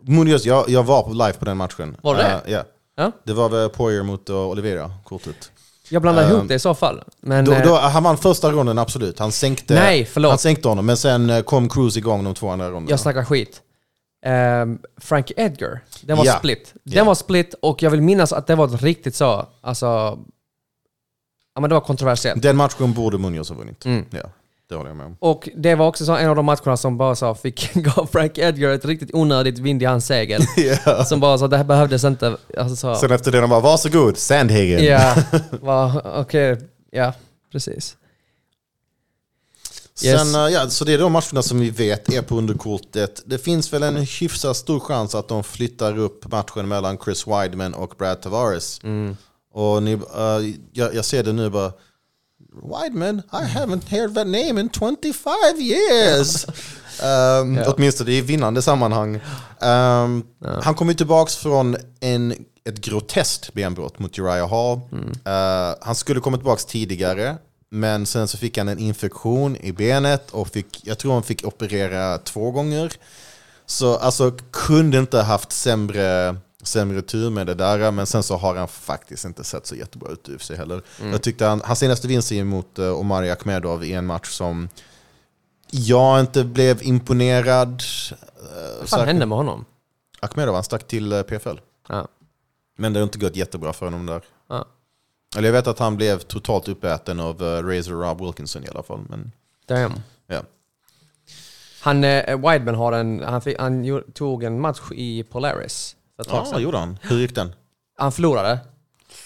Munoz, jag, jag var live på den matchen. Var det? Eh, ja. Ja? Det var väl Poirier mot uh, Oliveira, kortet. Jag blandar ihop det i så fall. Men, Då, eh, då, han vann första ronden, absolut. Han sänkte, Nej, förlåt. han sänkte honom, men sen eh, kom Cruz igång de två andra ronderna. Jag snackar skit. ehm, Frankie Edgar. Den var Ja. split. Den Ja. var split och jag vill minnas att det var riktigt så, alltså... Ja men det var kontroversiellt. Den matchen borde Munoz ha vunnit. Mm. Ja, det håller jag med om. Och det var också så en av de matcherna som bara sa, fick, [laughs] gav Frank Edgar ett riktigt onödigt vind i hans segel. [laughs] Ja. Som bara sa, det här behövdes inte. Alltså, så, Sen efter det de bara, varsågod, Sandhagen. ja, [laughs] okej, ja, precis. Yes. Sen, eh, ja, så det är de matcherna som vi vet är på underkortet. Det finns väl en hyfsat stor chans att de flyttar upp matchen mellan Chris Weidman och Brad Tavares. Mm. Och ni, eh, jag, jag ser det nu bara, Weidman, I haven't heard that name in 25 years. [laughs] um, Ja. Åtminstone i vinnande sammanhang. Um, Han kom ju tillbaks från en, ett groteskt benbrott mot Uriah Hall. Uh, han skulle kommit tillbaks tidigare, men sen så fick han en infektion i benet och fick, jag tror han fick operera två gånger. Så alltså kunde inte haft sämre, sämre tur med det där, men sen så har han faktiskt inte sett så jättebra ut i UFC heller. Jag tyckte han, hans senaste vinst är mot uh, Omari Akhmedov i en match som jag inte blev imponerad. Uh, Vad fan hände med honom? Akhmedov, han stack till uh, PFL. Ja. Men det har inte gått jättebra för honom där. Ja. Eller jag vet att han blev totalt uppäten av Razor Rob Wilkinson i alla fall. Men, Damn. ja. Han, eh, Wideman har en, han, fick, han tog en match i Polaris för ett tag Ja, sedan. gjorde han. Hur gick den? Han förlorade.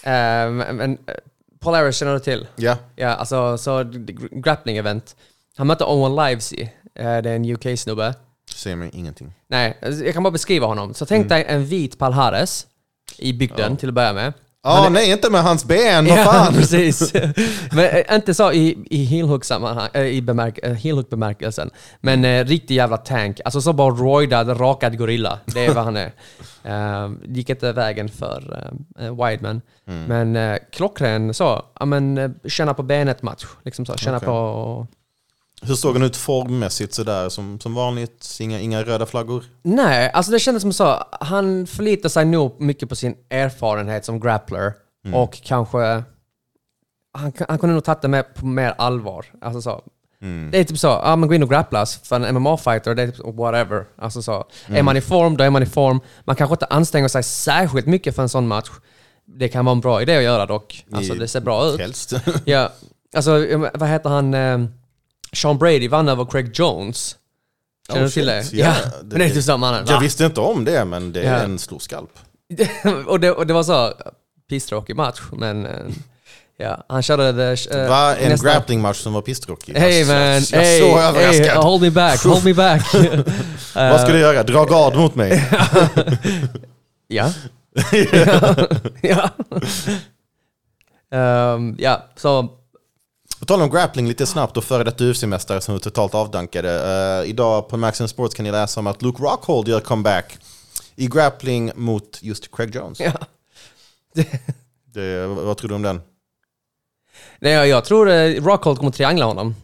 Eh, men eh, Polaris känner du till? Ja. Ja, alltså så d- grappling-event. Han mötte Owen Livesey. Eh, det är en UK-snubbe. Säger mig ingenting. Nej, alltså, jag kan bara beskriva honom. Så tänk dig en vit Palhares i bygden till att börja med. Ja, nej, inte med hans ben, vad Ja, [laughs] fan! precis. Men eh, inte så i, i eh, i bemärk, eh, heelhook-bemärkelsen. Men eh, riktig jävla tank. Alltså så bara roidad, rakad gorilla. Det är vad han är. Uh, [laughs] gick inte vägen för uh, Wideman. Men uh, klockren så, ja men uh, känna på benet match. Liksom så, känna Okej. på... Hur såg han ut formmässigt sådär? Som, som vanligt? Inga, inga röda flaggor? Nej, alltså det kändes som så. Han förlitar sig nog mycket på sin erfarenhet som grappler. Och kanske... Han, han kunde nog tagit det med på mer allvar. Alltså så. Det är typ så, ja men gå in och grapplas för en MMA-fighter, det är typ whatever. Alltså så. Är man i form, då är man i form. Man kanske inte anstränger sig särskilt mycket för en sån match. Det kan vara en bra idé att göra dock. Alltså det ser bra ut. Helst. Ja, alltså eh, vad heter han? Sean Brady vann över Craig Jones. Känner du till det? Ja, Ja, men det är jag visste inte om det, men det är Ja. en stor skalp. [laughs] och, det, och det var så pisstråkig match, men eh, ja, han körde det... eh, Va? En nästan- grapplingmatch som var pisstråkig? Hey man, jag, jag hey, så hey, överraskad. hold me back, hold me back. [laughs] Vad ska du göra? Dra gard mot mig? [laughs] ja. ja. Ehm, ja, så På tal om grappling lite snabbt och före detta UFC-mästare som är totalt avdankade. Eh, idag på Maximum Sports kan ni läsa om att Luke Rockhold gör comeback i grappling mot just Craig Jones. ja. [laughs] Det, vad tror du om den? Nej, jag, tror uh, Rockhold kommer triangla honom.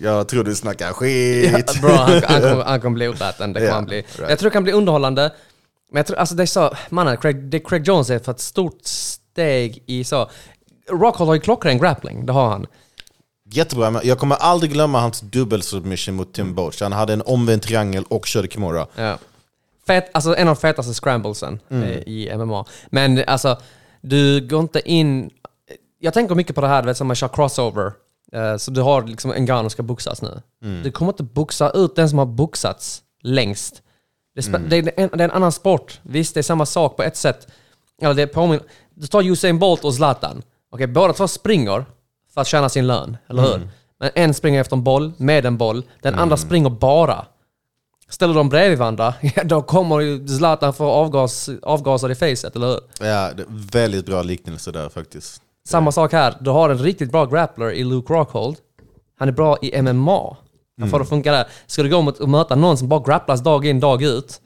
Jag tror du snackar skit. Bra, han, han, kommer, [laughs] han kommer bli uppäten. Det kommer Ja, han bli. right. Jag tror det kan bli underhållande. Men jag tror, alltså det är så, mannen, Craig, det Craig Jones är för ett stort steg i så... Rockhold har ju klockren grappling, det har han. Jättebra, men jag kommer aldrig glömma hans dubbelsubmission mot Tim Boach. Han hade en omvänd triangel och körde Kimura. Ja. Fet, alltså en av de fetaste scramblesen Mm. eh, i MMA. Men alltså, du går inte in... Jag tänker mycket på det här, du vet, som man kör crossover. Eh, så du har liksom en gun och ska boxas nu. Mm. Du kommer inte boxa ut den som har boxats längst. Det, Mm. det, är en, det är en annan sport. Visst, det är samma sak på ett sätt. Eller det påminner... Du tar Usain Bolt och Zlatan. Okej, båda två springer för att tjäna sin lön, eller hur? Mm. Men en springer efter en boll, med en boll. Den andra springer bara. Ställer de bredvid varandra, [laughs] ja, då kommer ju Zlatan få avgas, avgaser i facet, eller hur? Ja, det är väldigt bra liknelse där faktiskt. Samma sak här. Du har en riktigt bra grappler i Luke Rockhold. Han är bra i MMA. Han får det funka där. Ska du gå mot och möta någon som bara grapplas dag in, dag ut.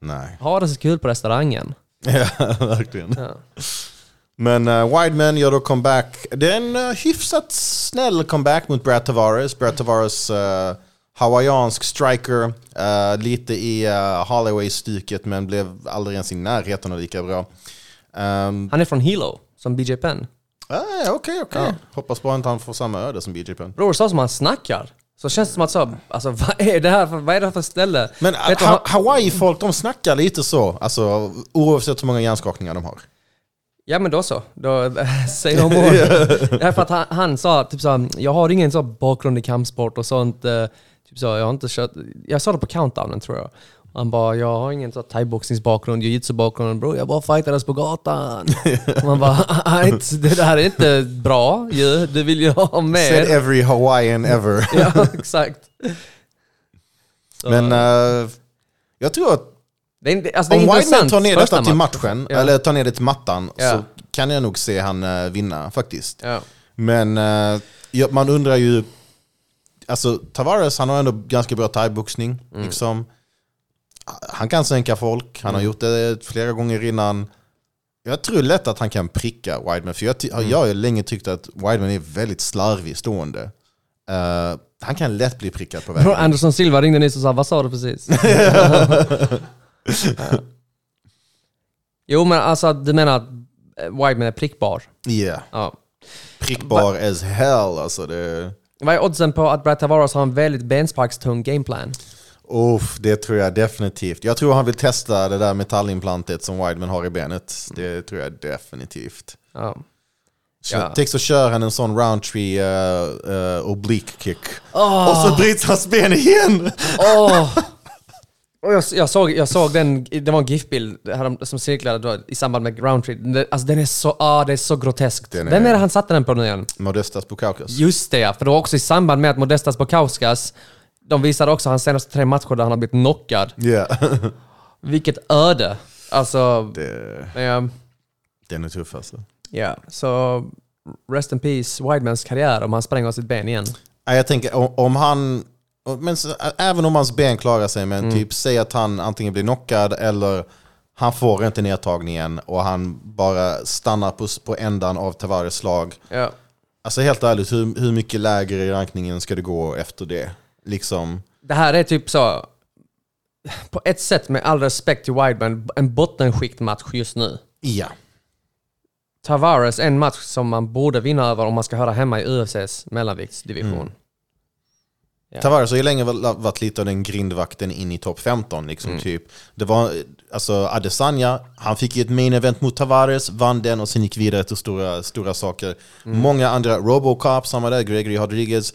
Nej. Ha det så kul på restaurangen. [laughs] Ja, verkligen. Ja. Men uh, Wideman gör då comeback. Det är en uh, hyfsat snäll comeback mot Brad Tavares. Brad Tavares, uh, hawaiiansk striker, uh, lite i uh, Holloway-stycket men blev aldrig ens i närheten av lika bra. Um, Han är från Hilo, som BJ Penn. ah, Okej, okej. Hoppas bara inte han får samma öde som BJ Penn. Bror, så som han snackar. Så känns det som att så, alltså [laughs] vad är det här för, vad är det här för ställe? Men ha- Hawaii-folk, de snackar lite så. Alltså oavsett hur många hjärnskakningar de har. Ja men då så, då [laughs] säg no more. Därför att han, han sa typ så, jag har ingen så bakgrund i kampsport och sånt. eh, Typ så, jag har inte kört, jag sa det på countdownen tror jag. Han bara, jag har ingen thaiboxningsbakgrund, jiu-jitsu-bakgrund, bro. Jag bara fightades på gatan. Man bara, [laughs] "Ajt, det där är inte bra ju. Du vill ju ha Said mer. every Hawaiian ever. [laughs] Ja, exakt. Så, Men eh, jag tror att det är, inte- alltså, det är om Wideman tar ner detta till match. matchen, Ja. eller tar ner det till mattan, Ja. så kan jag nog se han eh, vinna faktiskt. Ja. Men eh, man undrar ju... Alltså Tavares, han har ändå ganska bra thaiboxning. Mm. Liksom. Han kan sänka folk, han har gjort det flera gånger innan. Jag tror lätt att han kan pricka Wideman, för jag, Mm. jag har länge tyckt att Wideman är väldigt slarvig stående. Eh, han kan lätt bli prickad på vägen. Anderson Silva ringde nyss och sa, vad sa du precis? [laughs] [laughs] [laughs] Ja. Jo men alltså du menar att eh, Wideman är prickbar? Yeah. Ja. Prickbar as hell alltså. Det, Vad är oddsen på att Brad Tavares har en väldigt bensparkstung gameplan? Uff, det tror jag definitivt. Jag tror han vill testa det där metallimplantet som Wideman har i benet. Det tror jag definitivt. Ja. Så Ja. Tänk så kör han en sån roundtree uh, uh, oblique kick. Och så bryts hans ben igen! Åh! [laughs] Och jag, jag, såg, jag såg den, det var en GIF-bild som cirklade då, i samband med Roundtree. Den- Alltså den är så, ah, det är så groteskt. Den är- Vem är han satte den på nu igen? Modestas Bukaukas. Just det ja, för det var också i samband med att Modestas Bokauskas, de visade också hans senaste tre matcher där han har blivit knockad. Yeah. [laughs] Vilket öde! Alltså, det, ja, den är tuff alltså. ja, så rest in peace Widemans karriär om han spränger sitt ben igen. Jag tänker om han... Men så, även om hans ben klarar sig, men Mm. typ säg att han antingen blir knockad eller han får inte nedtagningen och han bara stannar på, på ändan av Tavares slag. Ja. Alltså helt ärligt, hur, hur mycket lägre i rankningen ska det gå efter det? Liksom, Det här är typ så, på ett sätt med all respekt till Wideman, en bottenskiktmatch just nu. ja. Tavares en match som man borde vinna över om man ska höra hemma i UFCs mellanviktsdivision. Ja. Tavares har ju länge varit lite av den grindvakten in i topp 15. Liksom, Mm. typ. Det var alltså Adesanya, han fick ju ett main event mot Tavares, vann den och sen gick vidare till stora, stora saker. Mm. Många andra, Robocop, samma där, Gregory Rodriguez.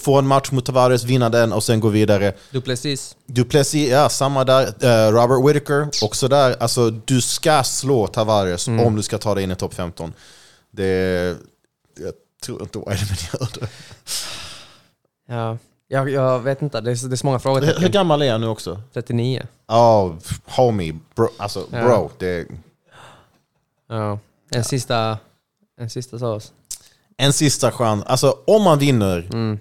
Få en match mot Tavares, vinna den och sen gå vidare. Duplessis. Duplessis, ja samma där. Eh, Robert Whittaker, också där. Alltså du ska slå Tavares Mm. om du ska ta dig in i topp 15. Det, jag tror inte Wideman gör det. Ja. Jag, jag vet inte, det är, så- det är så många Hur, frågetecken. hur gammal är han nu också? 39. Ja, homie. Bro, alltså, Ja. bro. Det, Ja. En sista, en sista sås. en sista chans. Alltså, om man vinner, Mm.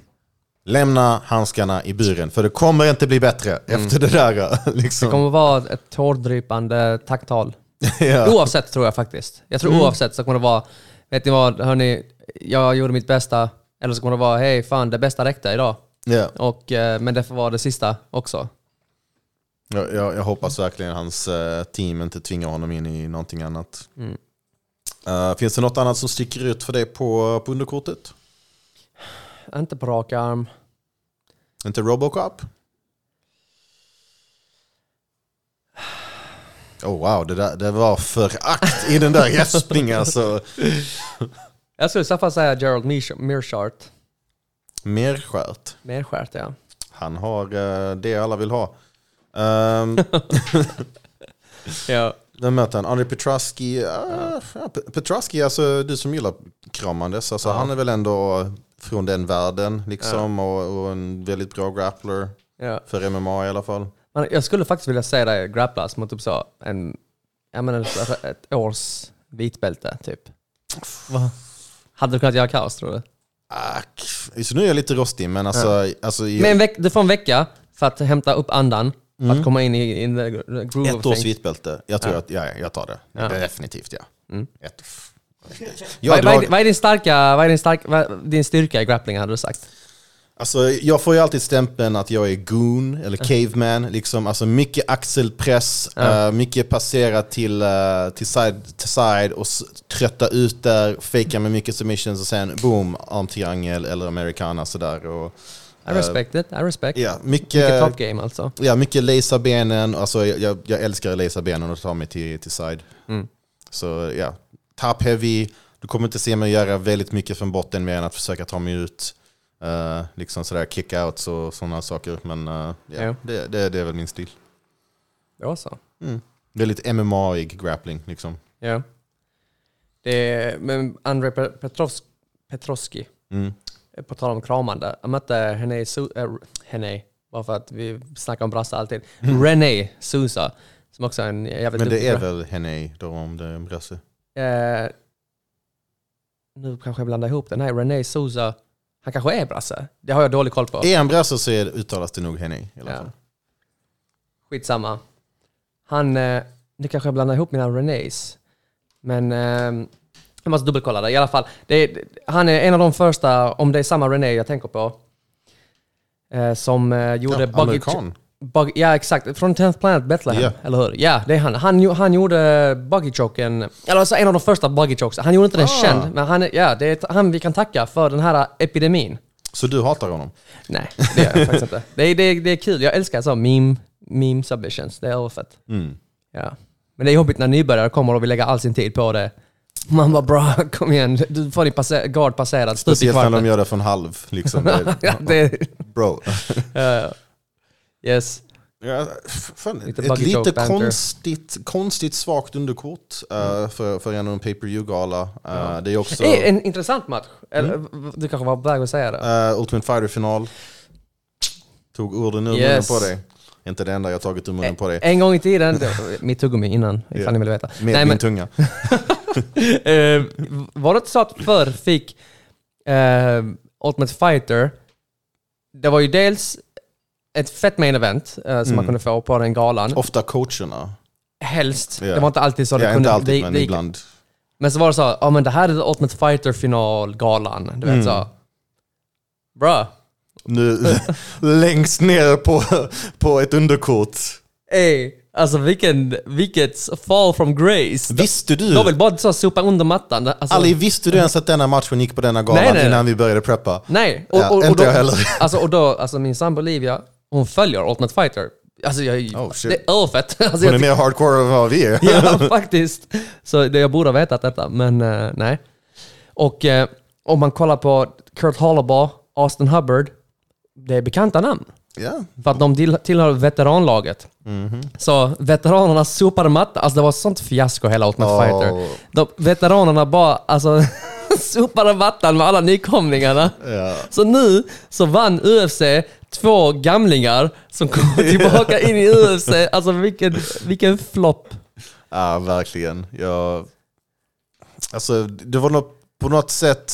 lämna handskarna i buren. För det kommer inte bli bättre efter det där. [laughs] Liksom. Det kommer vara ett tårdrypande tacktal. [laughs] ja. Oavsett tror jag faktiskt. Jag tror oavsett så kommer det vara, vet ni vad, hörni, jag gjorde mitt bästa. Eller så kommer det vara, hej fan det bästa räckte idag. Ja. Och, eh, men det får vara det sista också. Jag, jag, jag hoppas verkligen hans eh, team inte tvingar honom in i någonting annat. Mm. Eh, finns det något annat som sticker ut för dig på, på underkortet? Inte på rak arm. Inte Robocop? Oh wow, det, där, det var förakt i den där gäspningen alltså. [laughs] Jag skulle i så fall säga Gerald Mearshart. Merskärt. Merskärt ja. Han har eh, det alla vill ha. Um, [laughs] ja. vem möter han? Andrei Petrosky. Uh, ja, Pe- Petrosky, alltså du som gillar kramandes. Alltså, Han är väl ändå från den världen liksom. Och, och en väldigt bra grappler. ja. För MMA i alla fall. Men jag skulle faktiskt vilja säga det, grapplas mot typ så en, jag menar ett års vitbälte typ. Va? Hade du kunnat göra kaos tror du? Ack. Så nu är jag lite rostig, men alltså... alltså i- Men en veck, du får en vecka för att hämta upp andan, för att komma in i in the groove ett års vitbälte. Jag tror att ja, ja, jag tar det. Ja. Mm. Definitivt ja. Ett, Vad, jag vad, är, drar, vad är din starka, vad är din, stark, vad, din styrka i grappling hade du sagt? Alltså, jag får ju alltid stämpeln att jag är goon eller caveman. Liksom. Alltså, mycket axelpress, eh, mycket passera till, uh, till, side, till side och trötta ut där, fejka med mycket submissions och sen boom, armtriangel eller americana sådär. Och, I respect it, I respect. ja, Mycket mycket, top game alltså. ja, mycket lasera benen. Alltså, jag, jag, älskar att lasera benen och ta mig till, till side. Mm. Så ja, top heavy. Du kommer inte se mig göra väldigt mycket från botten mer än att försöka ta mig ut. Uh, liksom sådär kickouts och sådana saker. Men uh, ja, Ja. Det, det, det är väl min stil. Det var så. Väldigt MMA-ig grappling liksom. Ja. Det är, men Andrei Pe- Petrovs, Petrovski, Mm. på tal om kramande, jag mötte henne, äh, henne bara för att vi snackar om brassar alltid, René Sousa, som också är en jävligt Men det är väl henne då om det är en brasse? Eh, nu kanske jag blandar ihop det. Nej, René Sousa, han kanske är brasse. Det har jag dålig koll på. Är han brasse så är, uttalas det nog henne i alla Ja. fall. Skitsamma. Han, eh, nu kanske jag blandar ihop mina Renés. Men eh, jag måste dubbelkolla det. I alla fall, det är, han är en av de första, om det är samma René jag tänker på, eh, som eh, gjorde Ja, Buggy... amerikan. Bug, ja, exakt. Från 10th Planet Bethlehem, Ja. eller hur? Ja, det är han. Han, han gjorde Buggy Choken, eller alltså en av de första Buggy Chokes. Han gjorde inte den Ah. känd, men han, ja, det är han vi kan tacka för den här epidemin. Så du hatar honom? Nej, det gör jag faktiskt inte. Det är, det, är, det är kul. Jag älskar så meme, meme submissions. Det är överfett. Mm. Ja. Men det är jobbigt när nybörjare kommer och vill lägga all sin tid på det. Man bara bra, kom igen. Du får din passe- guard passerad. Speciellt när de gör det från halv. Liksom. [laughs] Ja, det, bro. ja. Yes. Ja, fan, ett lite konstigt, konstigt svagt underkort eh, för, för en pay per view gala Eh, Det är också är en intressant match. Eller, Mm. Du kanske var på väg att säga det? eh, Ultimate Fighter-final. Tog orden ur Yes. munnen på dig. Inte det enda jag tagit ur munnen på dig. En gång i tiden, [laughs] mitt tuggummi innan, ifall Ja. ni vill veta. Med Nej, min men, tunga. [laughs] var det inte så att förr fick Ultimate Fighter, det var ju dels ett fett main event eh, som man kunde få på den galan. Ofta coacherna. Helst. Ja. Det var inte alltid så det Ja, kunde... inte alltid, det- men det gick- ibland. Men så var det så, ja men det här är Ultimate Fighter final-galan. Du vet Mm. så. Bra. Nu, [laughs] längst ner på, på ett underkort. Ey, alltså vilken, vilket fall from grace. Visste du? De vill bara så sopa under mattan. Alltså, Ali, visste du ens att denna matchen gick på denna galan Nej, nej, nej. innan vi började preppa? Nej. Och, Ja, och, och inte då, jag heller. Alltså, och då, alltså min sambo Olivia, hon följer Ultimate Fighter. Alltså jag, Oh, shit. det är örfett. [laughs] Alltså, Hon är mer hardcore än vad vi är. [laughs] Ja, [laughs] faktiskt. Så det, jag borde ha vetat detta, men eh, nej. Och eh, om man kollar på Kurt Hollabaugh, Austin Hubbard, det är bekanta namn. Ja. För att de till, tillhör veteranlaget. Mhm. Så veteranerna sopade matta. Alltså det var sånt fiasko hela Ultimate Åh. Fighter. De, veteranerna bara alltså, sopade mattan med alla nykomlingarna. Ja. Så nu så vann UFC två gamlingar som kommer [laughs] tillbaka in i UFC. Alltså vilken, vilken flopp. Ja, verkligen. Jag, alltså, det var något, på något sätt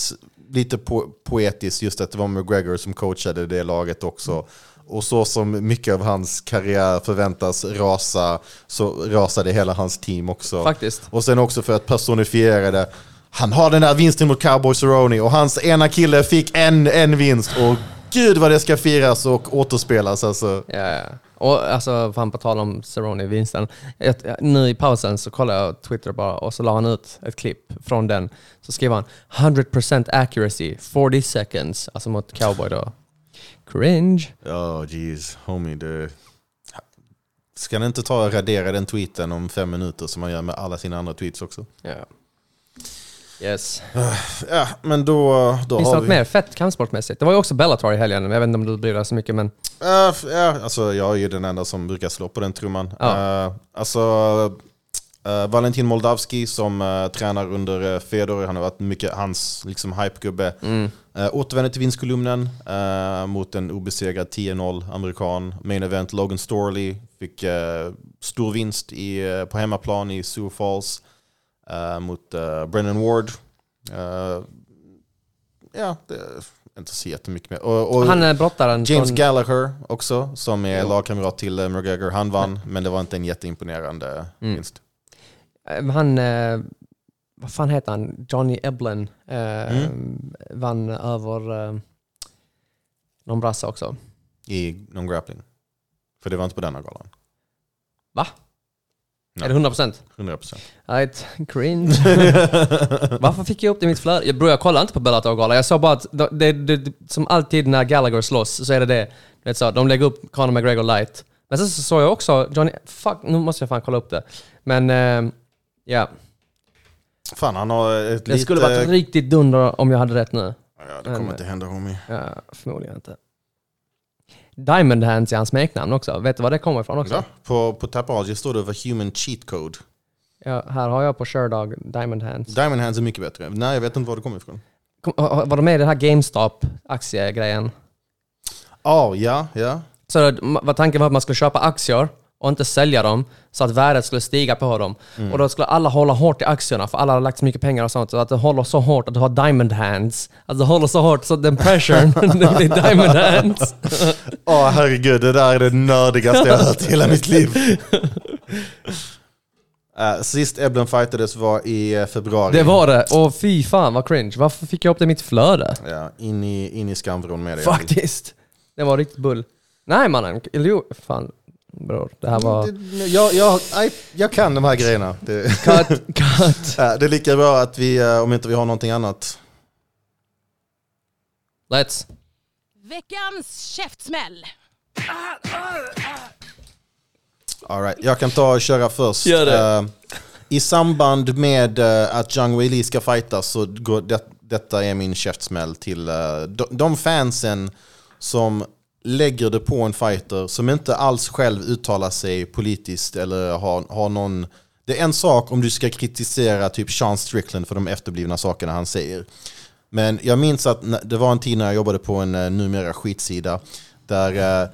lite po poetiskt just att det var McGregor som coachade det laget också. Och så som mycket av hans karriär förväntas rasa, så rasade hela hans team också. Faktiskt. Och sen också för att personifiera det. Han har den där vinsten mot Cowboy Cerrone och hans ena kille fick en, en vinst. Och gud vad det ska firas och återspelas alltså. Ja, ja. Och alltså, fan på tal om Cerrone-vinsten. Nu i pausen så kollade jag Twitter bara och så la han ut ett klipp från den. Så skrev han 100% accuracy, 40 seconds. Alltså mot cowboy då. Cringe. Oh, jeez. Homie, det... Ska ni inte ta och radera den tweeten om fem minuter som man gör med alla sina andra tweets också? Ja. Yes. [sighs] Ja, men då, då Finns det har något vi... mer fett kampsportmässigt? Det var ju också Bellator i helgen, jag vet inte om du bryr dig så mycket men... Ja, f- ja, alltså jag är ju den enda som brukar slå på den trumman. Ja. Eh, alltså, eh, Valentin Moldavski som eh, tränar under uh, Fedor, han har varit mycket hans liksom, hypegubbe. Mm. Uh, återvänder till vinstkolumnen mot en obesegrad 10-0 amerikan. Main event Logan Storley fick stor vinst i, på hemmaplan i Sioux Falls eh, mot uh, Brennan Ward. Eh, ja, det är inte så jättemycket mer. Och, och Han är brottaren James från... Gallagher också, som är lagkamrat till uh, McGregor. Han vann, men det var inte en jätteimponerande Mm. vinst. Han... Vad fan heter han? Johnny Eblin. Eh, Mm. Vann över... Eh, någon brasse också. I någon grappling. För det var inte på denna galan. Va? Är det 100%? 100%. Right, cringe. [laughs] Varför fick jag upp det i mitt flöde? Jag, bro, jag kollar inte på Bellator-galan. Jag sa bara att det, det, det, som alltid när Gallagher slåss så är det det. är så, de lägger upp Conor McGregor light. Men sen så såg jag också Johnny... Fuck, nu måste jag fan kolla upp det. Men eh, ja, Fan, han har ett det lite... skulle varit riktigt dunder om jag hade rätt nu. Ja, det kommer Men- inte hända homie. Ja, förmodligen inte. Diamond Hands är hans smeknamn också. Vet du var det kommer ifrån också? Ja, på, på Tapology står det The Human Cheat Code. Ja, här har jag på Sherdog Diamond Hands. Diamond Hands är mycket bättre. Nej, jag vet inte var det kommer ifrån. Kom, var de med i den här GameStop-aktiegrejen? Ja, ja, ja. Så var tanken var att man skulle köpa aktier och inte sälja dem så att värdet skulle stiga på dem. Och då skulle alla hålla hårt i aktierna för alla har lagt så mycket pengar och sånt. Så att det håller så hårt att du har diamond hands. Att det håller så hårt så att den pressuren, [laughs] det blir diamond hands. [laughs] Åh herregud, det där är det nördigaste jag har hört i hela mitt liv. Uh, [laughs] sist Eblen fightades var i eh, februari. Det var det. Och fy fan vad cringe. Varför fick jag upp det i mitt flöde? Ja, in i, in i skamvrån med det. Faktiskt. Det var riktigt bull. Nej mannen, eller jo, fan. Bror, det här var... Jag, jag, jag, jag kan de här grejerna. Det, Cut, cut. [laughs] Det är lika bra att vi, eh, om inte vi har någonting annat. Let's. Veckans käftsmäll. All right. Jag kan ta och köra först. Gör det. Eh, I samband med eh, att Zhang Weili ska fightas så går det, detta är min käftsmäll till de, de fansen som lägger det på en fighter som inte alls själv uttalar sig politiskt eller har, har någon... Det är en sak om du ska kritisera typ Sean Strickland för de efterblivna sakerna han säger. Men jag minns att det var en tid när jag jobbade på en eh, numera skitsida där eh,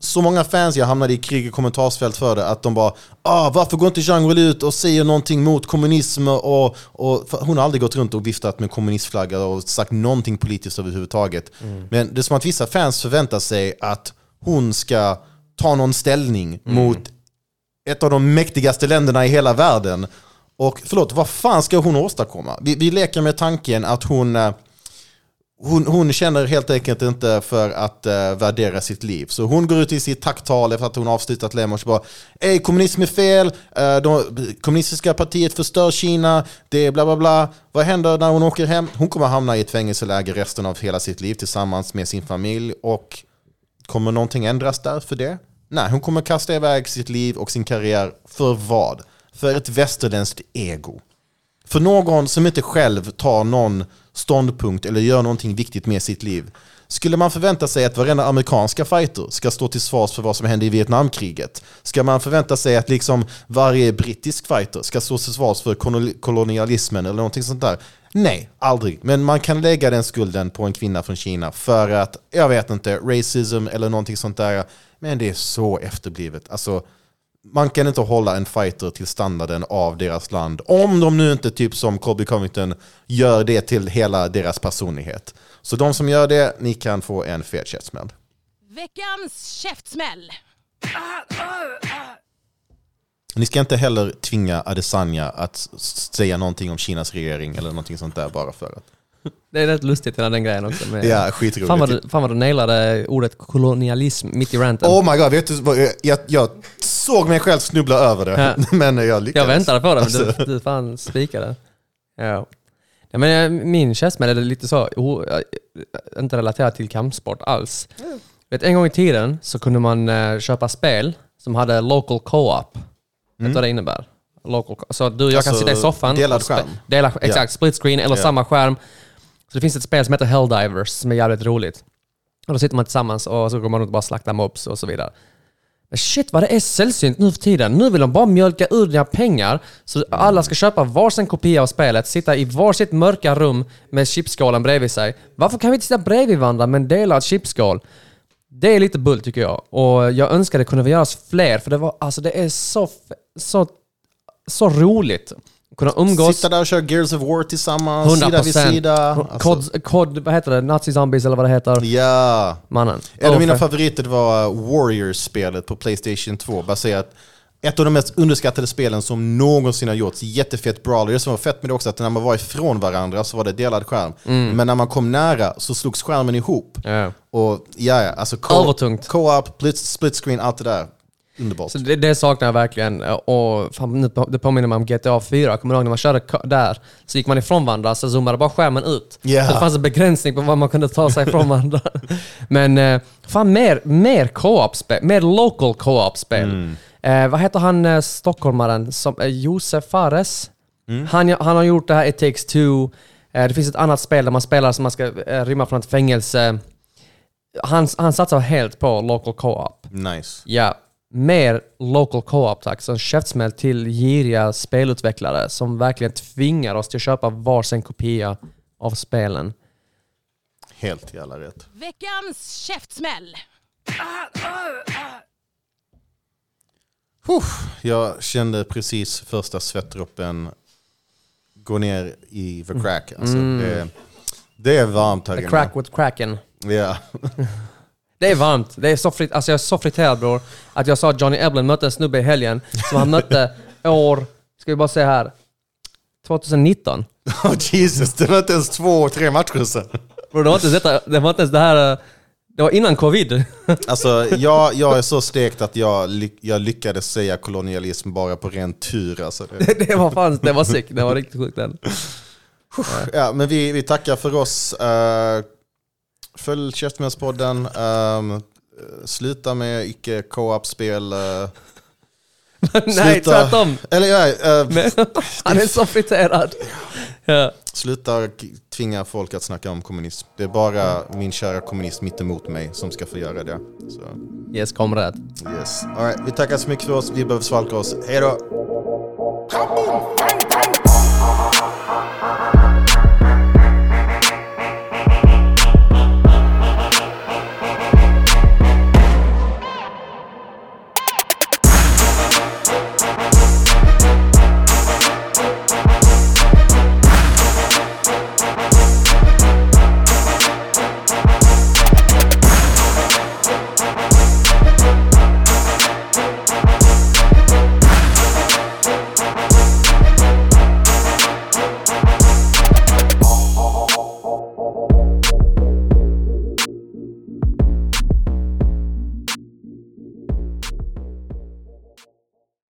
så många fans jag hamnade i krig i kommentarsfält för det att de bara ah, varför går inte Zhang Weili ut och säger någonting mot kommunism och, och hon har aldrig gått runt och viftat med kommunistflagga och sagt någonting politiskt överhuvudtaget. Men det är som att vissa fans förväntar sig att hon ska ta någon ställning mot ett av de mäktigaste länderna i hela världen. Och förlåt, vad fan ska hon åstadkomma? Vi, vi leker med tanken att hon, eh, hon, hon känner helt enkelt inte för att uh, värdera sitt liv. Så hon går ut i sitt tacktal efter att hon avslutat Lemos och bara Ey, kommunism är fel, uh, de, kommunistiska partiet förstör Kina, det är bla bla bla. Vad händer när hon åker hem? Hon kommer hamna i ett fängelseläger resten av hela sitt liv tillsammans med sin familj och Kommer någonting ändras där för det? Nej, hon kommer kasta iväg sitt liv och sin karriär för vad? För ett västerländskt ego. För någon som inte själv tar någon ståndpunkt eller gör någonting viktigt med sitt liv. Skulle man förvänta sig att varenda amerikanska fighter ska stå till svars för vad som hände i Vietnamkriget? Ska man förvänta sig att liksom varje brittisk fighter ska stå till svars för kolonialismen eller någonting sånt där? Nej, aldrig. Men man kan lägga den skulden på en kvinna från Kina för att, jag vet inte, racism eller någonting sånt där. Men det är så efterblivet. Alltså, man kan inte hålla en fighter till standarden av deras land. Om de nu inte, typ som Colby Covington, gör det till hela deras personlighet. Så de som gör det, ni kan få en fet käftsmäll. Veckans käftsmäll. Ni ska inte heller tvinga Adesanya att säga någonting om Kinas regering eller någonting sånt där bara för att. Det är rätt lustigt hela den grejen också. Med, Ja, skitroligt. fan, vad du, fan vad du nailade ordet kolonialism mitt i ranten. Oh my god, vet du jag, jag såg mig själv snubbla över det, Ja. [laughs] men jag lyckades. jag väntade på det, men Alltså. du, du fan spikade. Ja. ja men eh, min käftsmäll är lite så, o, eh, inte relaterat till kampsport alls. Vet, en gång i tiden så kunde man eh, köpa spel som hade local co-op. Vet du vad det innebär? Local co- så du och jag kan Alltså, sitta i soffan. delad och spe- skärm. Dela, exakt, split screen eller Ja. samma skärm. Så det finns ett spel som heter Helldivers som är jävligt roligt. Och då sitter man tillsammans och så går man runt och bara slaktar mobs och så vidare. Shit vad det är sällsynt nu för tiden. Nu vill de bara mjölka ur dina pengar så alla ska köpa varsin kopia av spelet, sitta i varsitt mörka rum med chipsskålen bredvid sig. Varför kan vi inte sitta bredvid varandra med en delad chipsskål? Det är lite bull tycker jag. Och jag önskar det kunde göras fler för det var, alltså det är så, så, så roligt. Kunna umgås. Sitta där och köra Gears of War tillsammans, 100 sida vid sida. Kod, Alltså, kod, vad heter det? Nazi Zombies eller vad det heter? ja. Mannen. En av Oh, mina för- favoriter var Warriors-spelet på Playstation 2, baserat ett av de mest underskattade spelen som någonsin har gjorts. Jättefett brawler. Det som var fett med det också att när man var ifrån varandra så var det delad skärm. Men när man kom nära så slogs skärmen ihop. Ja. Och ja, ja, alltså co- co-op, split, split screen, allt det där. Underbart. Så det, det saknar jag verkligen. Och fan, nu på- det påminner mig om GTA 4. Kommer du ihåg när man körde där? Så gick man ifrån varandra, så zoomade bara skärmen ut. Ja. Så det fanns en begränsning på vad man kunde ta sig ifrån varandra. [laughs] Men eh, fan mer, mer co-op-spel. Mer local co-op-spel. Eh, vad heter han eh, stockholmaren? Som, eh, Josef Fares? Han, han har gjort det här It takes two. Eh, det finns ett annat spel där man spelar som man ska eh, rymma från ett fängelse. Han, han satsar helt på local co-op. Nice. Ja, mer local co-op tack. Så en käftsmäll till giriga spelutvecklare som verkligen tvingar oss till att köpa varsin kopia av spelen. Helt jävla rätt. Veckans käftsmäll. Jag kände precis första svettdroppen gå ner i the crack. Alltså, det, det är varmt här The inne. crack with cracken. Ja. [laughs] Det är varmt. Det är så. Alltså jag är så friterad bror. Att jag sa att Johnny Eblin mötte en snubbe i helgen som han mötte år, ska vi bara se här, 2019. Oh, [laughs] Jesus, det var inte ens två, tre matcher sedan. Bror det var inte ens detta, det var inte ens det här, eh, det var innan covid. [laughs] Alltså, jag, jag är så stekt att jag, ly- jag lyckades säga kolonialism bara på ren tur. Alltså, [laughs] det, det var fan, det var sick. Det var riktigt sjukt den. ja, men vi, vi tackar för oss. Uh, följ Käftsmällspodden. Um, sluta med icke co-op-spel. eh, [laughs] Nej, sluta- tvärtom. Eller eh, Men, [laughs] han är så friterad. Ja. Sluta tvinga folk att snacka om kommunism. Det är bara min kära kommunist mitt emot mig som ska få göra det. Så, Yes, komrad. yes. All right, vi tackar så mycket för oss. Vi behöver svalka oss. Hej då! Kaboom! Bang, bang!